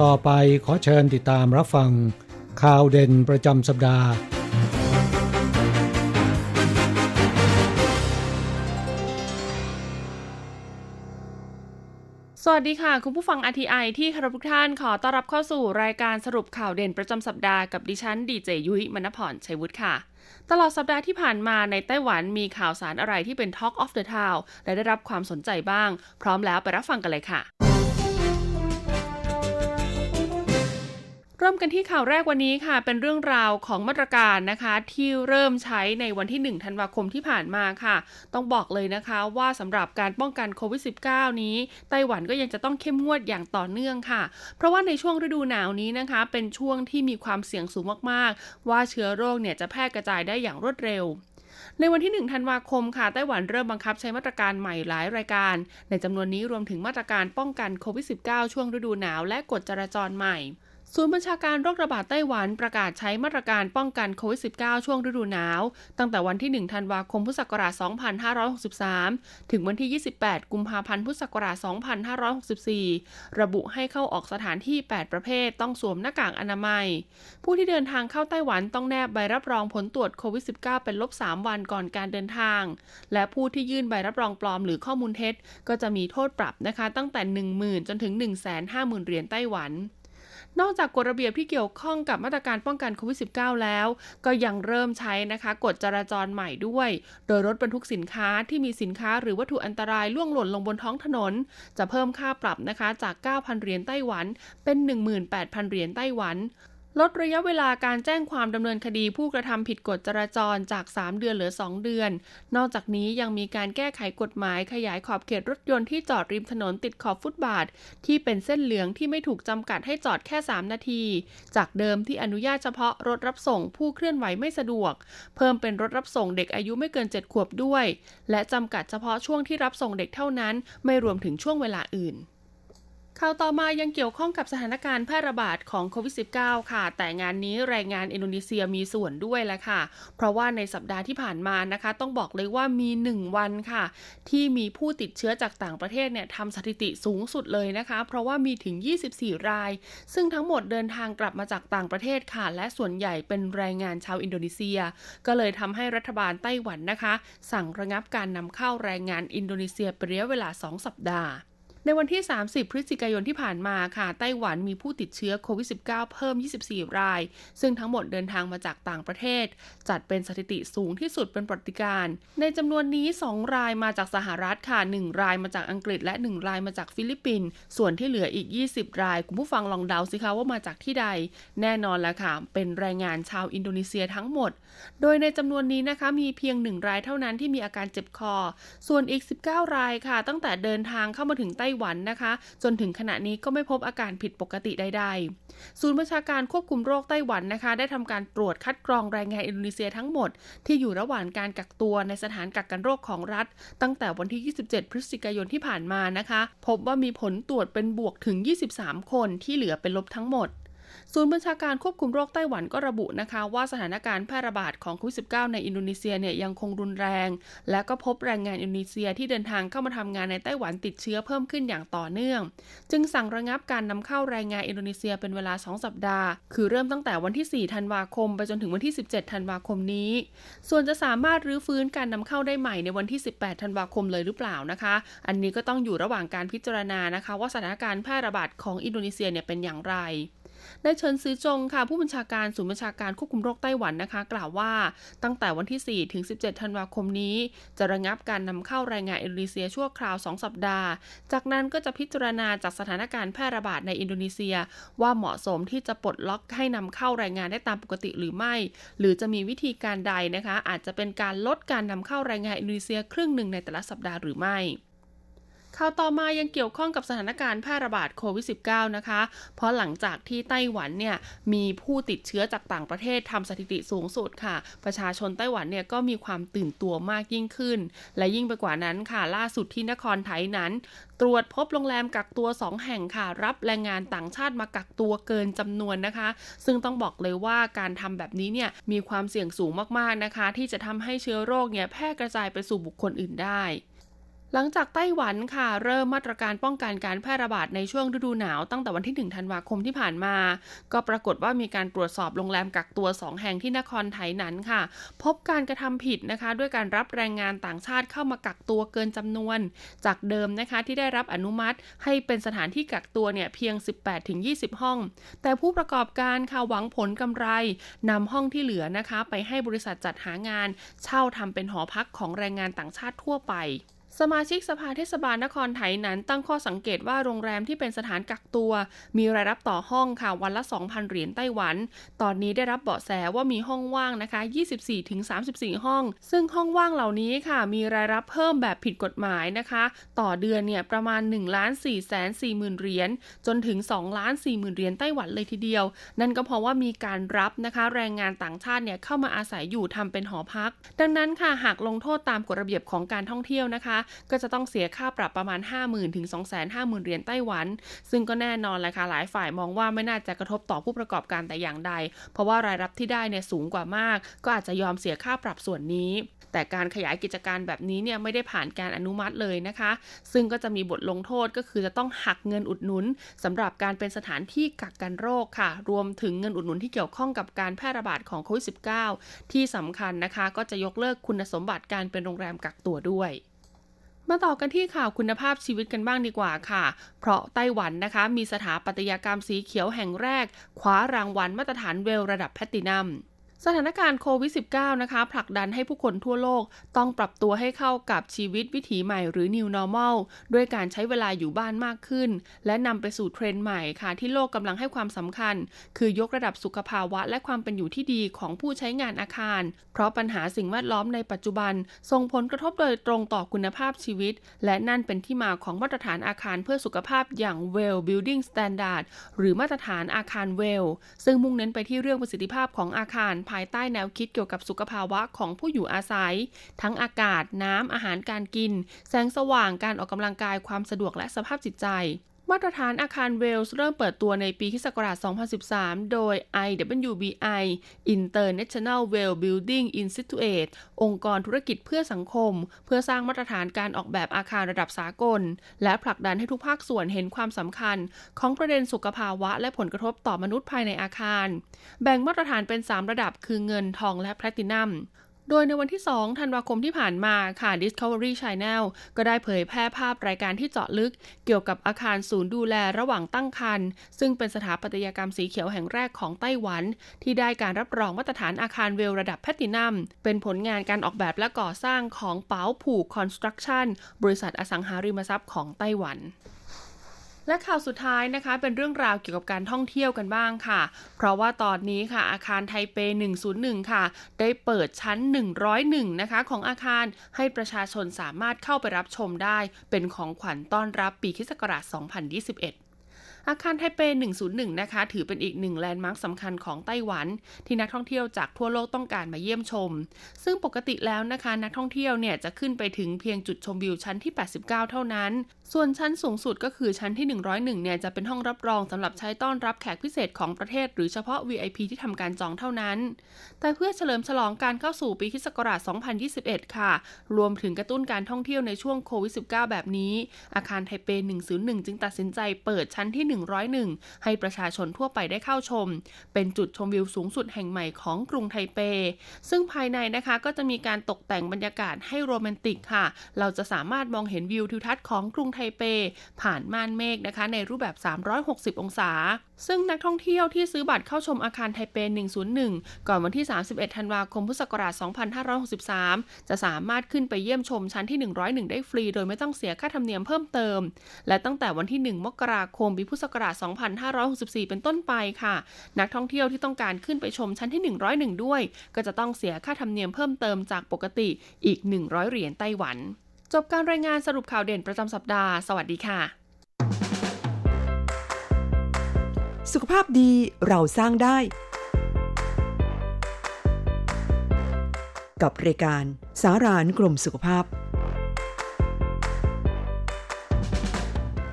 ต่อไปขอเชิญติดตามรับฟัง ข่าวเด่นประจำสัปดาห์ สวัสดีค่ะ คุณผู้ฟัง RTI ที่คารพทุกท่านขอต้อนรับเข้าสู่รายการสรุปข่าวเด่นประจำสัปดาห์กับดิฉันดีเจยุ้ยมณพรชัยวุฒิค่ะตลอดสัปดาห์ที่ผ่านมาในไต้หวันมีข่าวสารอะไรที่เป็น Talk of the Town และได้รับความสนใจบ้าง พร้อมแล้วไปรับฟังกันเลยค่ะ เริ่มกันที่ข่าวแรกวันนี้ค่ะ เป็นเรื่องราวของมาตรการนะคะ ที่เริ่มใช้ในวันที่ 1 ธันวาคมที่ผ่านมาค่ะ ต้องบอกเลยนะคะว่าสำหรับการป้องกันโควิด -19 นี้ ไต้หวันก็ยังจะต้องเข้มงวดอย่างต่อเนื่องค่ะ เพราะว่าในช่วงฤดูหนาวนี้นะคะ เป็นช่วงที่มีความเสี่ยงสูงมากๆ ว่าเชื้อโรคเนี่ยจะแพร่กระจายได้อย่างรวดเร็วในวันที่ 1 ธันวาคมค่ะ ไต้หวันเริ่มบังคับใช้มาตรการใหม่หลายรายการ ในจำนวนนี้รวมถึงมาตรการป้องกันโควิด -19 ช่วงฤดูหนาวและกฎจราจรใหม่ ศูนย์บัญชาการโรคระบาดไต้หวันประกาศใช้มาตรการป้องกันโควิด -19 ช่วงฤดูหนาว ตั้งแต่วันที่ 1 ธันวาคม พุทธศักราช 2563 ถึงวันที่ 28 กุมภาพันธ์ พุทธศักราช 2564 ระบุให้เข้าออกสถานที่ 8 ประเภท ต้องสวมหน้ากากอนามัย ผู้ที่เดินทางเข้าไต้หวันต้องแนบใบรับรองผลตรวจโควิด -19 เป็นลบ 3 วันก่อนการเดินทาง และผู้ที่ยื่นใบรับรองปลอมหรือข้อมูลเท็จ ก็จะมีโทษปรับนะคะ ตั้งแต่ 10,000 จนถึง 150,000 เหรียญไต้หวัน นอกจากกฎระเบียบที่เกี่ยวข้องกับมาตรการป้องกันโควิด -19 แล้ว ก็ยังเริ่มใช้นะคะกฎจราจรใหม่ด้วย โดยรถบรรทุกสินค้าที่มีสินค้าหรือวัตถุอันตรายล่วงหล่นลงบนท้องถนน จะเพิ่มค่าปรับนะคะจาก 9,000 เหรียญไต้หวันเป็น 18,000 เหรียญไต้หวัน ลดระยะเวลาการแจ้งความดำเนินคดีผู้กระทำผิดกฎจราจรจาก 3 เดือนเหลือ 2 เดือน นอกจากนี้ยังมีการแก้ไขกฎหมายขยายขอบเขตรถยนต์ที่จอดริมถนนติดขอบฟุตบาท ที่เป็นเส้นเหลืองที่ไม่ถูกจำกัดให้จอดแค่ 3 นาที จากเดิมที่อนุญาตเฉพาะรถรับส่งผู้เคลื่อนไหวไม่สะดวก เพิ่มเป็นรถรับส่งเด็กอายุไม่เกิน 7 ขวบด้วย และจำกัดเฉพาะช่วงที่รับส่งเด็กเท่านั้น ไม่รวมถึงช่วงเวลาอื่น ข่าวต่อมายังเกี่ยวข้องกับสถานการณ์แพร่ระบาดของโควิด -19 ค่ะ แต่งานนี้แรงงานอินโดนีเซียมีส่วนด้วยแหละค่ะ เพราะว่าในสัปดาห์ที่ผ่านมานะคะ ต้องบอกเลยว่ามี 1 วันค่ะ ที่มีผู้ติดเชื้อจากต่างประเทศเนี่ยทำสถิติสูงสุดเลยนะคะ เพราะว่ามีถึง 24 ราย ซึ่งทั้งหมดเดินทางกลับมาจากต่างประเทศค่ะ และส่วนใหญ่เป็นแรงงานชาวอินโดนีเซีย ก็เลยทำให้รัฐบาลไต้หวันนะคะ สั่งระงับการนำเข้าแรงงานอินโดนีเซียเป็นระยะเวลา 2 สัปดาห์ ในวันที่ 30 พฤศจิกายนที่ผ่านมาค่ะ ไต้หวันมีผู้ติดเชื้อโควิด -19 เพิ่ม 24 ราย ซึ่งทั้งหมดเดินทางมาจากต่างประเทศ จัดเป็นสถิติสูงที่สุดเป็นประวัติการณ์ ในจำนวนนี้ 2 รายมาจากสหรัฐค่ะ 1 รายมาจากอังกฤษและ 1 รายมาจากฟิลิปปินส์ ส่วนที่เหลืออีก 20 ราย คุณผู้ฟังลองเดาสิคะว่ามาจากที่ใด แน่นอนแล้วค่ะ เป็นแรงงานชาวอินโดนีเซียทั้งหมด โดยในจำนวนนี้นะคะ มีเพียง 1 รายเท่านั้นที่มีอาการเจ็บคอ ส่วนอีก 19 รายค่ะ ตั้งแต่เดินทางเข้ามาถึงไต้หวันนะคะ จนถึงขณะนี้ก็ไม่พบอาการผิดปกติใดๆ ศูนย์ประชาการควบคุมโรคไต้หวันนะคะ ได้ทำการตรวจคัดกรองแรงงานอินโดนีเซียทั้งหมด ที่อยู่ระหว่างการกักตัวในสถานกักกันโรคของรัฐ ตั้งแต่วันที่ 27 พฤศจิกายนที่ผ่านมานะคะ พบว่ามีผลตรวจเป็นบวกถึง 23 คนที่เหลือเป็นลบทั้งหมด ศูนย์บัญชาการควบคุมโรคไต้หวันก็ระบุนะคะ ว่าสถานการณ์แพร่ระบาดของโควิด -19 ในอินโดนีเซียเนี่ยยังคงรุนแรง และก็พบแรงงานอินโดนีเซียที่เดินทางเข้ามาทำงานในไต้หวันติดเชื้อเพิ่มขึ้นอย่างต่อเนื่อง จึงสั่งระงับการนำเข้าแรงงานอินโดนีเซียเป็นเวลา 2 สัปดาห์ คือเริ่มตั้งแต่วันที่ 4 ธันวาคม ไปจนถึงวันที่ 17 ธันวาคมนี้ ส่วนจะสามารถรื้อฟื้นการนำเข้าได้ใหม่ในวันที่ 18 ธันวาคมเลยหรือเปล่านะคะ อันนี้ก็ต้องอยู่ระหว่างการพิจารณานะคะ ว่าสถานการณ์แพร่ระบาดของอินโดนีเซียเนี่ยเป็นอย่างไร นายเฉินซือจงค่ะ ผู้บัญชาการศูนย์บัญชาการควบคุมโรคไต้หวันนะคะ กล่าวว่าตั้งแต่วันที่ 4 ถึง 17 ธันวาคมนี้ จะระงับการนำเข้าแรงงานอินโดนีเซียชั่วคราว 2 สัปดาห์ จากนั้นก็จะพิจารณาจากสถานการณ์แพร่ระบาดในอินโดนีเซีย ว่าเหมาะสมที่จะปลดล็อกให้นำเข้าแรงงานได้ตามปกติหรือไม่ หรือจะมีวิธีการใดนะคะ อาจจะเป็นการลดการนำเข้าแรงงานอินโดนีเซียครึ่งหนึ่งในแต่ละสัปดาห์หรือไม่ ข่าวต่อมายังเกี่ยวข้องกับสถานการณ์แพร่ระบาดโควิด -19 นะคะ เพราะหลังจากที่ไต้หวันเนี่ยมีผู้ติดเชื้อจากต่างประเทศทำสถิติสูงสุดค่ะ ประชาชนไต้หวันเนี่ยก็มีความตื่นตัวมากยิ่งขึ้น และยิ่งไปกว่านั้นค่ะ ล่าสุดที่นครไทยนั้น ตรวจพบโรงแรมกักตัว 2 แห่งค่ะ รับแรงงานต่างชาติมากักตัวเกินจำนวนนะคะ ซึ่งต้องบอกเลยว่าการทำแบบนี้เนี่ยมีความเสี่ยงสูงมากๆนะคะ ที่จะทำให้เชื้อโรคเนี่ยแพร่กระจายไปสู่บุคคลอื่นได้ หลังจากไต้หวันค่ะ เริ่มมาตรการป้องกันการแพร่ระบาดในช่วงฤดูหนาวตั้งแต่วันที่ 1 ธันวาคมที่ผ่านมา ก็ปรากฏว่ามีการตรวจสอบโรงแรมกักตัว 2 แห่งที่นครไถหนันค่ะ พบการกระทำผิดนะคะ ด้วยการรับแรงงานต่างชาติเข้ามากักตัวเกินจำนวน จากเดิมนะคะที่ได้รับอนุมัติ ให้เป็นสถานที่กักตัวเนี่ยเพียง 18-20 ห้อง แต่ผู้ประกอบการค่ะหวังผลกำไรนำห้องที่เหลือนะคะ ไปให้บริษัทจัดหางาน เช่าทำเป็นหอพักของแรงงานต่างชาติทั่วไป สมาชิกสภาเทศบาลนครไถนั้นตั้งข้อสังเกตว่าโรงแรมที่เป็นสถานกักตัว มีรายรับต่อห้องค่ะวันละ 2,000 เหรียญไต้หวัน ตอนนี้ได้รับเบาะแสว่ามีห้องว่างนะคะ 24-34 ห้อง ซึ่งห้องว่างเหล่านี้ค่ะ มีรายรับเพิ่มแบบผิดกฎหมายนะคะ ต่อเดือนเนี่ยประมาณ1ล้าน4แสน4หมื่นเหรียญจนถึง2ล้าน4หมื่นเหรียญไต้หวันเลยทีเดียว นั่นก็เพราะว่ามีการรับนะคะแรงงานต่างชาติเนี่ยเข้ามาอาศัยอยู่ทำเป็นหอพัก ดังนั้นค่ะหากลงโทษตามกฎระเบียบของการท่องเที่ยวนะคะก็จะต้องเสียค่าปรับประมาณ 50,000ถึง250,000เหรียญไต้หวัน ซึ่งก็แน่นอนแหละค่ะหลายฝ่ายมองว่าไม่น่าจะกระทบต่อผู้ประกอบการแต่อย่างใด เพราะว่ารายรับที่ได้เนี่ยสูงกว่ามาก ก็อาจจะยอมเสียค่าปรับส่วนนี้ แต่การขยายกิจการแบบนี้เนี่ยไม่ได้ผ่านการอนุมัติเลยนะคะ ซึ่งก็จะมีบทลงโทษก็คือจะต้องหักเงินอุดหนุนสำหรับการเป็นสถานที่กักกันโรคค่ะ รวมถึงเงินอุดหนุนที่เกี่ยวข้องกับการแพร่ระบาดของโควิด -19 ที่สำคัญนะคะ ก็จะยกเลิกคุณสมบัติการเป็นโรงแรมกักตัวด้วย มาต่อกันที่ข่าวคุณภาพชีวิตกันบ้างดีกว่าค่ะ เพราะไต้หวันนะคะ มีสถาปัตยกรรมสีเขียวแห่งแรกคว้ารางวัลมาตรฐานเวลระดับแพตตินัม สถานการณ์โควิด -19 นะคะ ผลักดันให้ผู้คนทั่วโลกต้องปรับตัวให้เข้ากับชีวิตวิถีใหม่หรือ New Normal ด้วยการใช้เวลาอยู่บ้านมากขึ้น และนำไปสู่เทรนด์ใหม่ค่ะ ที่โลกกำลังให้ความสำคัญ คือยกระดับสุขภาวะและความเป็นอยู่ที่ดีของผู้ใช้งานอาคาร เพราะปัญหาสิ่งแวดล้อมในปัจจุบัน ส่งผลกระทบโดยตรงต่อคุณภาพชีวิต และนั่นเป็นที่มาของมาตรฐานอาคารเพื่อสุขภาพอย่าง Well Building Standard หรือมาตรฐานอาคาร Well ซึ่งมุ่งเน้นไปที่เรื่องประสิทธิภาพของอาคารภายใต้แนวคิดเกี่ยวกับสุขภาวะของผู้อยู่อาศัย ทั้งอากาศ น้ำอาหารการกิน แสงสว่างการออกกำลังกายความสะดวกและสภาพจิตใจ มาตรฐานอาคารเวลส์เริ่มเปิดตัวในปีคศ2013 โดย IWBI International Well Building Institute องค์กรธุรกิจเพื่อสังคม เพื่อสร้างมาตรฐานการออกแบบอาคารระดับสากล และผลักดันให้ทุกภาคส่วนเห็นความสำคัญ ของประเด็นสุขภาวะและผลกระทบต่อมนุษย์ภายในอาคาร แบ่งมาตรฐานเป็น 3 ระดับคือเงินทองและแพลตินัม โดยในวันที่ 2 ธันวาคมที่ผ่านมาค่ะ Discovery Channel ก็ได้เผยแพร่ภาพรายการที่เจาะลึก เกี่ยวกับอาคารศูนย์ดูแลระหว่างตั้งครรภ์ซึ่งเป็นสถาปัตยกรรมสีเขียวแห่งแรกของไต้หวัน ที่ได้การรับรองมาตรฐานอาคารเวลระดับแพตินัม เป็นผลงานการออกแบบและก่อสร้างของเปาผูกคอนสตรักชั่นบริษัทอสังหาริมทรัพย์ของไต้หวัน และข่าวสุดท้ายนะคะเป็นเรื่องราวเกี่ยวกับการท่องเที่ยวกันบ้างค่ะ เพราะว่าตอนนี้ค่ะอาคารไทเป 101 ค่ะ ได้เปิดชั้น 101 นะคะ ของอาคารให้ประชาชนสามารถเข้าไปรับชมได้ เป็นของขวัญต้อนรับปีคศ2021 อาคารไทเป 101 นะคะ ถือเป็นอีกหนึ่งแลนด์มาร์คสำคัญของไต้หวัน ที่นักท่องเที่ยวจากทั่วโลกต้องการมาเยี่ยมชม ซึ่งปกติแล้วนะคะ นักท่องเที่ยวเนี่ยจะขึ้นไปถึงเพียงจุดชมวิวชั้นที่ 89 เท่านั้น ส่วนชั้นสูงสุดก็คือชั้นที่ 101 เนี่ยจะเป็นห้องรับรองสำหรับใช้ต้อนรับแขกพิเศษของประเทศ หรือเฉพาะ VIP ที่ทำการจองเท่านั้น แต่เพื่อเฉลิมฉลองการเข้าสู่ปีคศ2021 ค่ะ รวมถึงกระตุ้นการท่องเที่ยวในช่วงโควิด -19 แบบนี้ อาคารไทเป 101 จึงตัดสินใจเปิดชั้นที่101 ให้ประชาชนทั่วไปได้เข้าชม เป็นจุดชมวิวสูงสุดแห่งใหม่ของกรุงไทเป ซึ่งภายในนะคะก็จะมีการตกแต่งบรรยากาศให้โรแมนติกค่ะ เราจะสามารถมองเห็นวิวทิวทัศน์ของกรุงไทเป ผ่านม่านเมฆนะคะ ในรูปแบบ 360 องศา ซึ่งนักท่องเที่ยวที่ซื้อบัตรเข้าชมอาคารไทเป 101 ก่อนวันที่ 31 ธันวาคม พุทธศักราช 2563 จะสามารถขึ้นไปเยี่ยมชมชั้นที่ 101 ได้ฟรี โดยไม่ต้องเสียค่าธรรมเนียมเพิ่มเติม และตั้งแต่วันที่ 1 มกราคมปีพุทธศักราช 2564 เป็นต้นไปค่ะ นักท่องเที่ยวที่ต้องการขึ้นไปชมชั้นที่ 101 ด้วย ก็จะต้องเสียค่าธรรมเนียมเพิ่มเติมจากปกติอีก 100 เหรียญไต้หวัน จบการรายงานสรุปข่าวเด่นประจำสัปดาห์ สวัสดีค่ะ สุขภาพดีเราสร้างได้ กับรายการสารานกลมสุขภาพ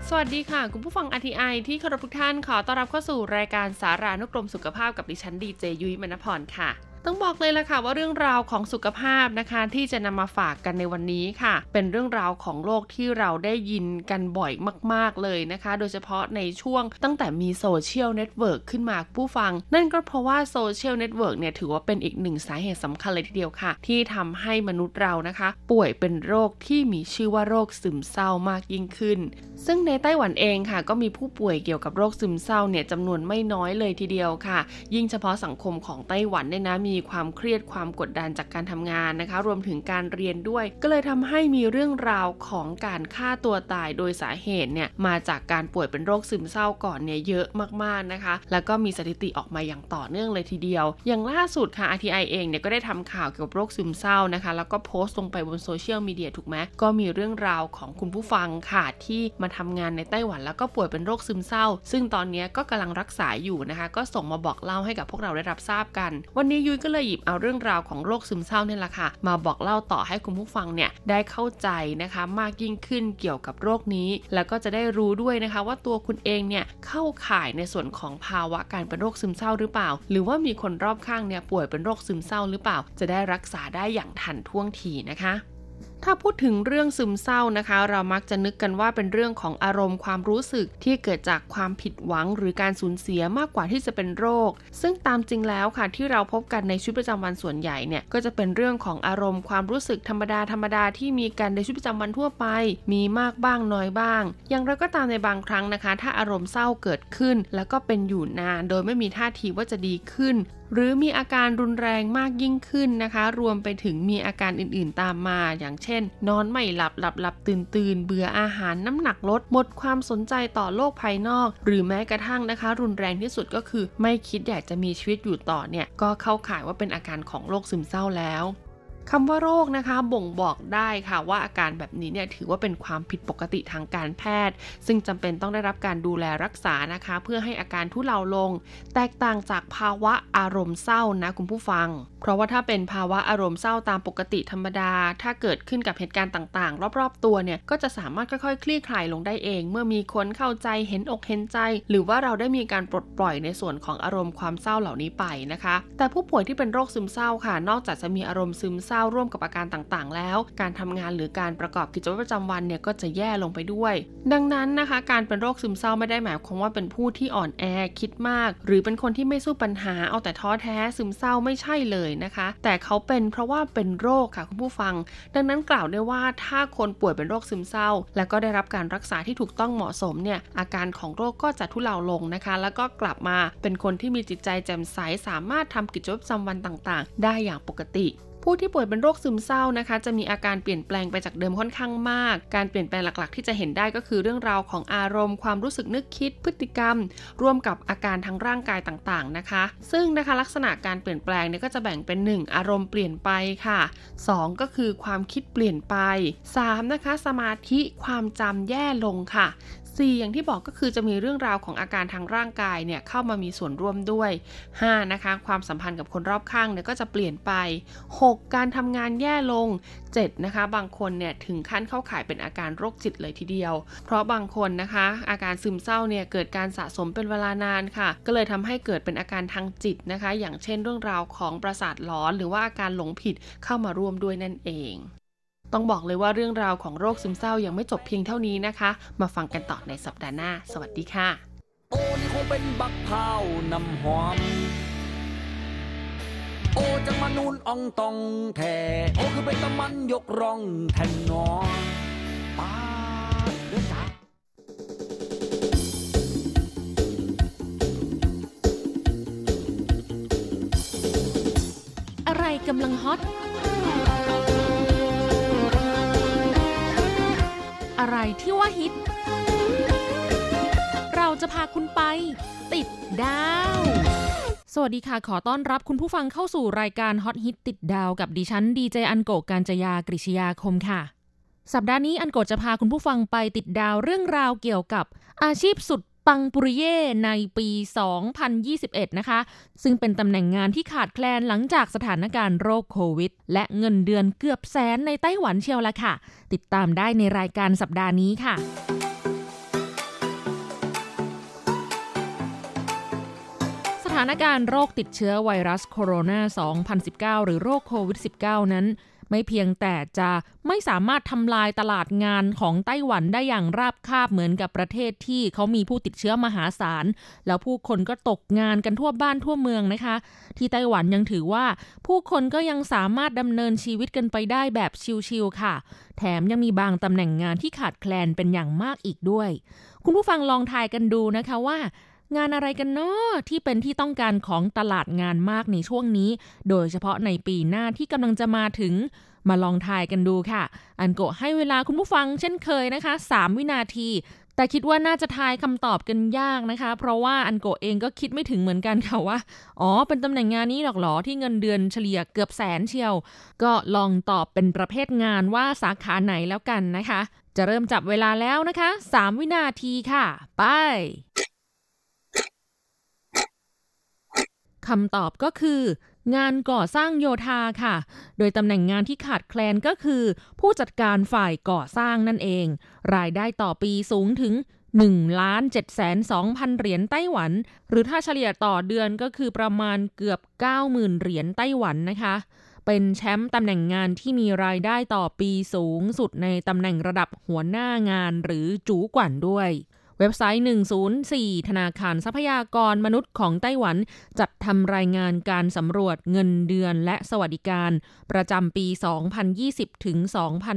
สวัสดีค่ะ คุณผู้ฟัง RTI ที่เคารพทุกท่านขอต้อนรับเข้าสู่รายการสารานุกรมสุขภาพกับดิฉันดีเจยุ้ยมณพรค่ะ ต้องบอกเลยละค่ะว่าเรื่องราวของสุขภาพนะคะที่จะนำมาฝากกันในวันนี้ค่ะ เป็นเรื่องราวของโรคที่เราได้ยินกันบ่อยมาก ๆเลยนะคะ โดยเฉพาะในช่วงตั้งแต่มี social network ขึ้นมาผู้ฟัง นั่นก็เพราะว่า social network เนี่ยถือว่าเป็นอีกหนึ่งสาเหตุสำคัญเลยทีเดียวค่ะ ที่ทำให้มนุษย์เรานะคะ ป่วยเป็นโรคที่มีชื่อว่าโรคซึมเศร้ามากยิ่งขึ้น ซึ่งในไต้หวันเองค่ะ ก็มีผู้ป่วยเกี่ยวกับโรคซึมเศร้าเนี่ยจำนวนไม่น้อยเลยทีเดียวค่ะ ยิ่งเฉพาะสังคมของไต้หวันเนี่ยนะมีความเครียดความกดดันจากการทำงานนะคะ รวมถึงการเรียนด้วย ก็เลยทำให้มีเรื่องราวของการฆ่าตัวตายโดยสาเหตุเนี่ยมาจากการป่วยเป็นโรคซึมเศร้าก่อนเนี่ยเยอะมากๆนะคะ แล้วก็มีสถิติออกมาอย่างต่อเนื่องเลยทีเดียว อย่างล่าสุดค่ะ RTI เองเนี่ยก็ได้ทำข่าวเกี่ยวกับโรคซึมเศร้านะคะ แล้วก็โพสต์ลงไปบนโซเชียลมีเดียถูกไหมก็มีเรื่องราวของคุณผู้ฟังค่ะที่มาทำงานในไต้หวันแล้วก็ป่วยเป็นโรคซึมเศร้า ซึ่งตอนนี้ก็กำลังรักษาอยู่นะคะ ก็ส่งมาบอกเล่าให้กับพวกเราได้รับทราบกัน วันนี้ยุ้ยก็เลยหยิบเอาเรื่องราวของโรคซึมเศร้าเนี่ยแหละค่ะ มาบอกเล่าต่อให้คุณผู้ฟังเนี่ยได้เข้าใจนะคะ มากยิ่งขึ้นเกี่ยวกับโรคนี้ แล้วก็จะได้รู้ด้วยนะคะว่าตัวคุณเองเนี่ยเข้าข่ายในส่วนของภาวะการเป็นโรคซึมเศร้าหรือเปล่า หรือว่ามีคนรอบข้างเนี่ยป่วยเป็นโรคซึมเศร้าหรือเปล่า จะได้รักษาได้อย่างทันท่วงทีนะคะ ถ้าพูดถึงเรื่องซึมเศร้านะคะ เรามักจะนึกกันว่าเป็นเรื่องของอารมณ์ความรู้สึกที่เกิดจากความผิดหวังหรือการสูญเสียมากกว่าที่จะเป็นโรค ซึ่งตามจริงแล้วค่ะที่เราพบกันในชีวิตประจำวันส่วนใหญ่เนี่ยก็จะเป็นเรื่องของอารมณ์ความรู้สึกธรรมดาธรรมดาที่มีกันในชีวิตประจำวันทั่วไป มีมากบ้างน้อยบ้าง อย่างไรก็ตามในบางครั้งนะคะ ถ้าอารมณ์เศร้าเกิดขึ้น แล้วก็เป็นอยู่นาน โดยไม่มีท่าทีว่าจะดีขึ้น หรือมีอาการรุนแรงมากยิ่งขึ้นนะคะ รวมไปถึงมีอาการอื่นๆตามมา อย่างเช่น นอนไม่หลับหลับหลับตื่นตื่นเบื่ออาหารน้ำหนักลด หมดความสนใจต่อโลกภายนอก หรือแม้กระทั่งนะคะ รุนแรงที่สุดก็คือ ไม่คิดอยากจะมีชีวิตอยู่ต่อเนี่ยก็เข้าข่ายว่าเป็นอาการของโรคซึมเศร้าแล้ว คำว่าโรคนะคะบ่งบอกได้ค่ะว่าอาการแบบนี้เนี่ยถือว่าเป็นความผิดปกติทางการแพทย์ ซึ่งจำเป็นต้องได้รับการดูแลรักษานะคะ เพื่อให้อาการทุเลาลง แตกต่างจากภาวะอารมณ์เศร้านะคุณผู้ฟัง เพราะว่าถ้าเป็นภาวะอารมณ์เศร้าตามปกติธรรมดา ถ้าเกิดขึ้นกับเหตุการณ์ต่างๆ รอบๆ ตัวเนี่ยก็จะสามารถค่อยๆ คลี่คลายลงได้เอง เมื่อมีคนเข้าใจเห็นอกเห็นใจ หรือว่าเราได้มีการปลดปล่อยในส่วนของอารมณ์ความเศร้าเหล่านี้ไปนะคะ แต่ผู้ป่วยที่เป็นโรคซึมเศร้าค่ะ นอกจากจะมีอารมณ์ซึมเศร้าร่วมกับอาการต่างๆ แล้ว การทำงานหรือการประกอบกิจวัตรประจำวันเนี่ยก็จะแย่ลงไปด้วย ดังนั้นนะคะ การเป็นโรคซึมเศร้าไม่ได้หมายความว่าเป็นผู้ที่อ่อนแอคิดมาก หรือเป็นคนที่ไม่สู้ปัญหาเอาแต่ท้อแท้ซึมเศร้าไม่ใช่เลยนะคะ แต่เขาเป็นเพราะว่าเป็นโรคค่ะคุณผู้ฟัง ดังนั้นกล่าวได้ว่าถ้าคนป่วยเป็นโรคซึมเศร้า แล้วก็ได้รับการรักษาที่ถูกต้องเหมาะสมเนี่ยอาการของโรคก็จะทุเลาลงนะคะ แล้วก็กลับมาเป็นคนที่มีจิตใจแจ่มใสสามารถทำกิจวัตรประจำวันต่างๆ ได้อย่างปกติ ผู้ที่ป่วยเป็นโรคซึมเศร้านะคะ จะมีอาการเปลี่ยนแปลงไปจากเดิมค่อนข้างมาก การเปลี่ยนแปลงหลักๆ ที่จะเห็นได้ก็คือเรื่องราวของอารมณ์ความรู้สึกนึกคิดพฤติกรรม ร่วมกับอาการทางร่างกายต่างๆนะคะ ซึ่งนะคะลักษณะการเปลี่ยนแปลงเนี่ยก็จะแบ่งเป็น 1 อารมณ์เปลี่ยนไปค่ะ 2 ก็คือความคิดเปลี่ยนไป 3 นะคะ สมาธิความจำแย่ลงค่ะ 4 อย่างที่บอกก็คือจะมีเรื่องราวของอาการทางร่างกายเนี่ยเข้ามามีส่วนร่วมด้วย 5 นะคะ ความสัมพันธ์กับคนรอบข้างเนี่ยก็จะเปลี่ยนไป 6 การทำงานแย่ลง 7 นะคะ บางคนเนี่ยถึงขั้นเข้าข่ายเป็นอาการโรคจิตเลยทีเดียว เพราะบางคนนะคะ อาการซึมเศร้าเนี่ยเกิดการสะสมเป็นเวลานานค่ะ ก็เลยทำให้เกิดเป็นอาการทางจิตนะคะ อย่างเช่นเรื่องราวของประสาทหลอน หรือว่าอาการหลงผิดเข้ามาร่วมด้วยนั่นเอง ต้องบอกเลยว่าเรื่องราวของโรคซึมเศร้ายังไม่จบเพียงเท่านี้นะคะ มาฟังกันต่อในสัปดาห์หน้า สวัสดีค่ะโอ้นี่คงเป็นบักเผานำหอม โอจังมานูนอองตองแท่โอคือเป็นตะมันยกร่องแทนนอป้าเดือจ้าอะไรกำลังฮอต อะไรที่ว่าฮิต เราจะพาคุณไป ติดดาว สวัสดีค่ะ ขอต้อนรับคุณผู้ฟังเข้าสู่รายการฮอตฮิตติดดาวกับดิฉันดีเจอันโกการจยากริชยาคมค่ะ สัปดาห์นี้อันโกจะพาคุณผู้ฟังไปติดดาวเรื่องราวเกี่ยวกับอาชีพสุด ปังปุริเย่ในปี 2021 นะคะ ซึ่งเป็นตำแหน่งงานที่ขาดแคลนหลังจากสถานการณ์โรคโควิด และเงินเดือนเกือบแสนในไต้หวันเชียวละค่ะ ติดตามได้ในรายการสัปดาห์นี้ค่ะสถานการณ์โรคติดเชื้อไวรัสโคโรนา 2019 หรือโรคโควิด -19 นั้น ไม่เพียงแต่จะไม่สามารถทำลายตลาดงานของไต้หวันได้อย่างราบคาบเหมือนกับประเทศที่เขามีผู้ติดเชื้อมหาศาล แล้วผู้คนก็ตกงานกันทั่วบ้านทั่วเมืองนะคะ ที่ไต้หวันยังถือว่า ผู้คนก็ยังสามารถดำเนินชีวิตกันไปได้แบบชิลๆค่ะ แถมยังมีบางตำแหน่งงานที่ขาดแคลนเป็นอย่างมากอีกด้วย คุณผู้ฟังลองทายกันดูนะคะว่า งานอะไรกันเนาะที่เป็นที่ต้องการของตลาดงานมากในช่วงนี้ โดยเฉพาะในปีหน้าที่กำลังจะมาถึงมาลองทายกันดูค่ะ อันโกะให้เวลาคุณผู้ฟังเช่นเคยนะคะ 3 วินาที แต่คิดว่าน่าจะทายคำตอบกันยากนะคะ เพราะว่าอันโกะเองก็คิดไม่ถึงเหมือนกันค่ะว่า อ๋อ เป็นตำแหน่งงานนี้หรอกหรอที่เงินเดือนเฉลี่ยเกือบแสนเชียว ก็ลองตอบเป็นประเภทงานว่าสาขาไหนแล้วกันนะคะ จะเริ่มจับเวลาแล้วนะคะ 3 วินาทีค่ะ ไป คำตอบก็คือ งานก่อสร้างโยธาค่ะ โดยตำแหน่งงานที่ขาดแคลนก็คือ ผู้จัดการฝ่ายก่อสร้างนั่นเอง รายได้ต่อปีสูงถึง1ล้าน7แสน2พันเหรียญไต้หวัน หรือถ้าเฉลี่ยต่อเดือนก็คือประมาณเกือบ 90,000 เหรียญไต้หวันนะคะ เป็นแชมป์ตำแหน่งงานที่มีรายได้ต่อปีสูงสุดในตำแหน่งระดับหัวหน้างานหรือจูกวันด้วย เว็บไซต์ 104 ธนาคารทรัพยากรมนุษย์ของไต้หวัน จัดทำรายงานการสำรวจเงินเดือนและสวัสดิการ ประจำปี 2020 ถึง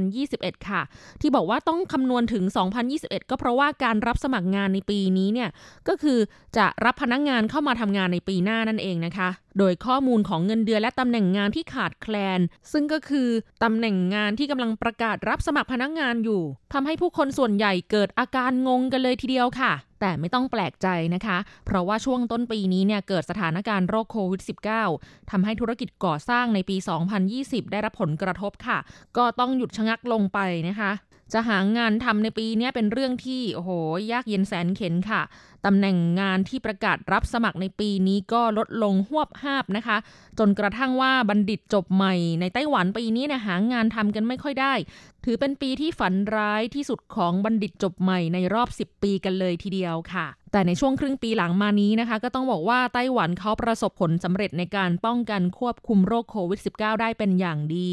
2021 ค่ะ ที่บอกว่าต้องคำนวณถึง 2021 ก็เพราะว่าการรับสมัครงานในปีนี้เนี่ย ก็คือจะรับพนักงงานเข้ามาทำงานในปีหน้านั่นเองนะคะโดยข้อมูลของเงินเดือนและตำแหน่งงานที่ขาดแคลน ซึ่งก็คือตำแหน่งงานที่กำลังประกาศรับสมัครพนักงานอยู่ทำให้ผู้คนส่วนใหญ่เกิดอาการงงกันเลยทีเดียวค่ะ แต่ไม่ต้องแปลกใจนะคะ เพราะว่าช่วงต้นปีนี้เนี่ยเกิดสถานการณ์โรคโควิด -19 ทำให้ธุรกิจก่อสร้างในปี 2020 ได้รับผลกระทบค่ะ ก็ต้องหยุดชะงักลงไปนะคะ จะหางานทำในปีนี้เป็นเรื่องที่โอ้โหยากเย็นแสนเข็นค่ะตำแหน่งงานที่ประกาศรับสมัครในปีนี้ก็ลดลงหวบห้าบนะคะ จนกระทั่งว่าบัณฑิตจบใหม่ ในไต้หวันปีนี้เนี่ยหางานทำกันไม่ค่อยได้ ถือเป็นปีที่ฝันร้ายที่สุดของบัณฑิตจบใหม่ในรอบ 10 ปีกันเลยทีเดียวค่ะแต่ในช่วงครึ่งปีหลังมานี้นะคะ ก็ต้องบอกว่าไต้หวันเขาประสบผลสำเร็จในการป้องกันควบคุมโรคโควิด -19 ได้เป็นอย่างดี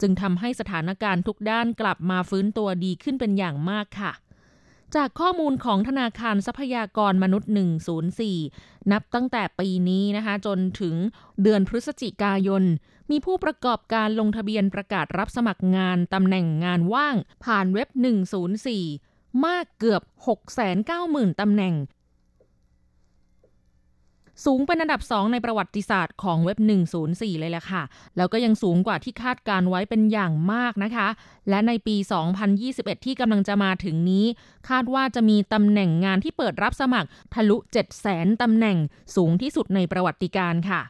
จึงทำให้สถานการณ์ทุกด้านกลับมาฟื้นตัวดีขึ้นเป็นอย่างมากค่ะ จากข้อมูลของธนาคารทรัพยากรมนุษย์ 104 นับตั้งแต่ปีนี้นะคะ จนถึงเดือนพฤศจิกายน มีผู้ประกอบการลงทะเบียนประกาศรับสมัครงานตำแหน่งงานว่างผ่านเว็บ 104 มากเกือบ 690,000ตำแหน่ง สูงเป็นอันดับ 2 ในประวัติศาสตร์ของเว็บ 104 เลยแหละค่ะ แล้วก็ยังสูงกว่าที่คาดการไว้เป็นอย่างมากนะคะ และในปี 2021 ที่กำลังจะมาถึงนี้ คาดว่าจะมีตำแหน่งงานที่เปิดรับสมัครทะลุ 700,000ตำแหน่งสูงที่สุดในประวัติการค่ะ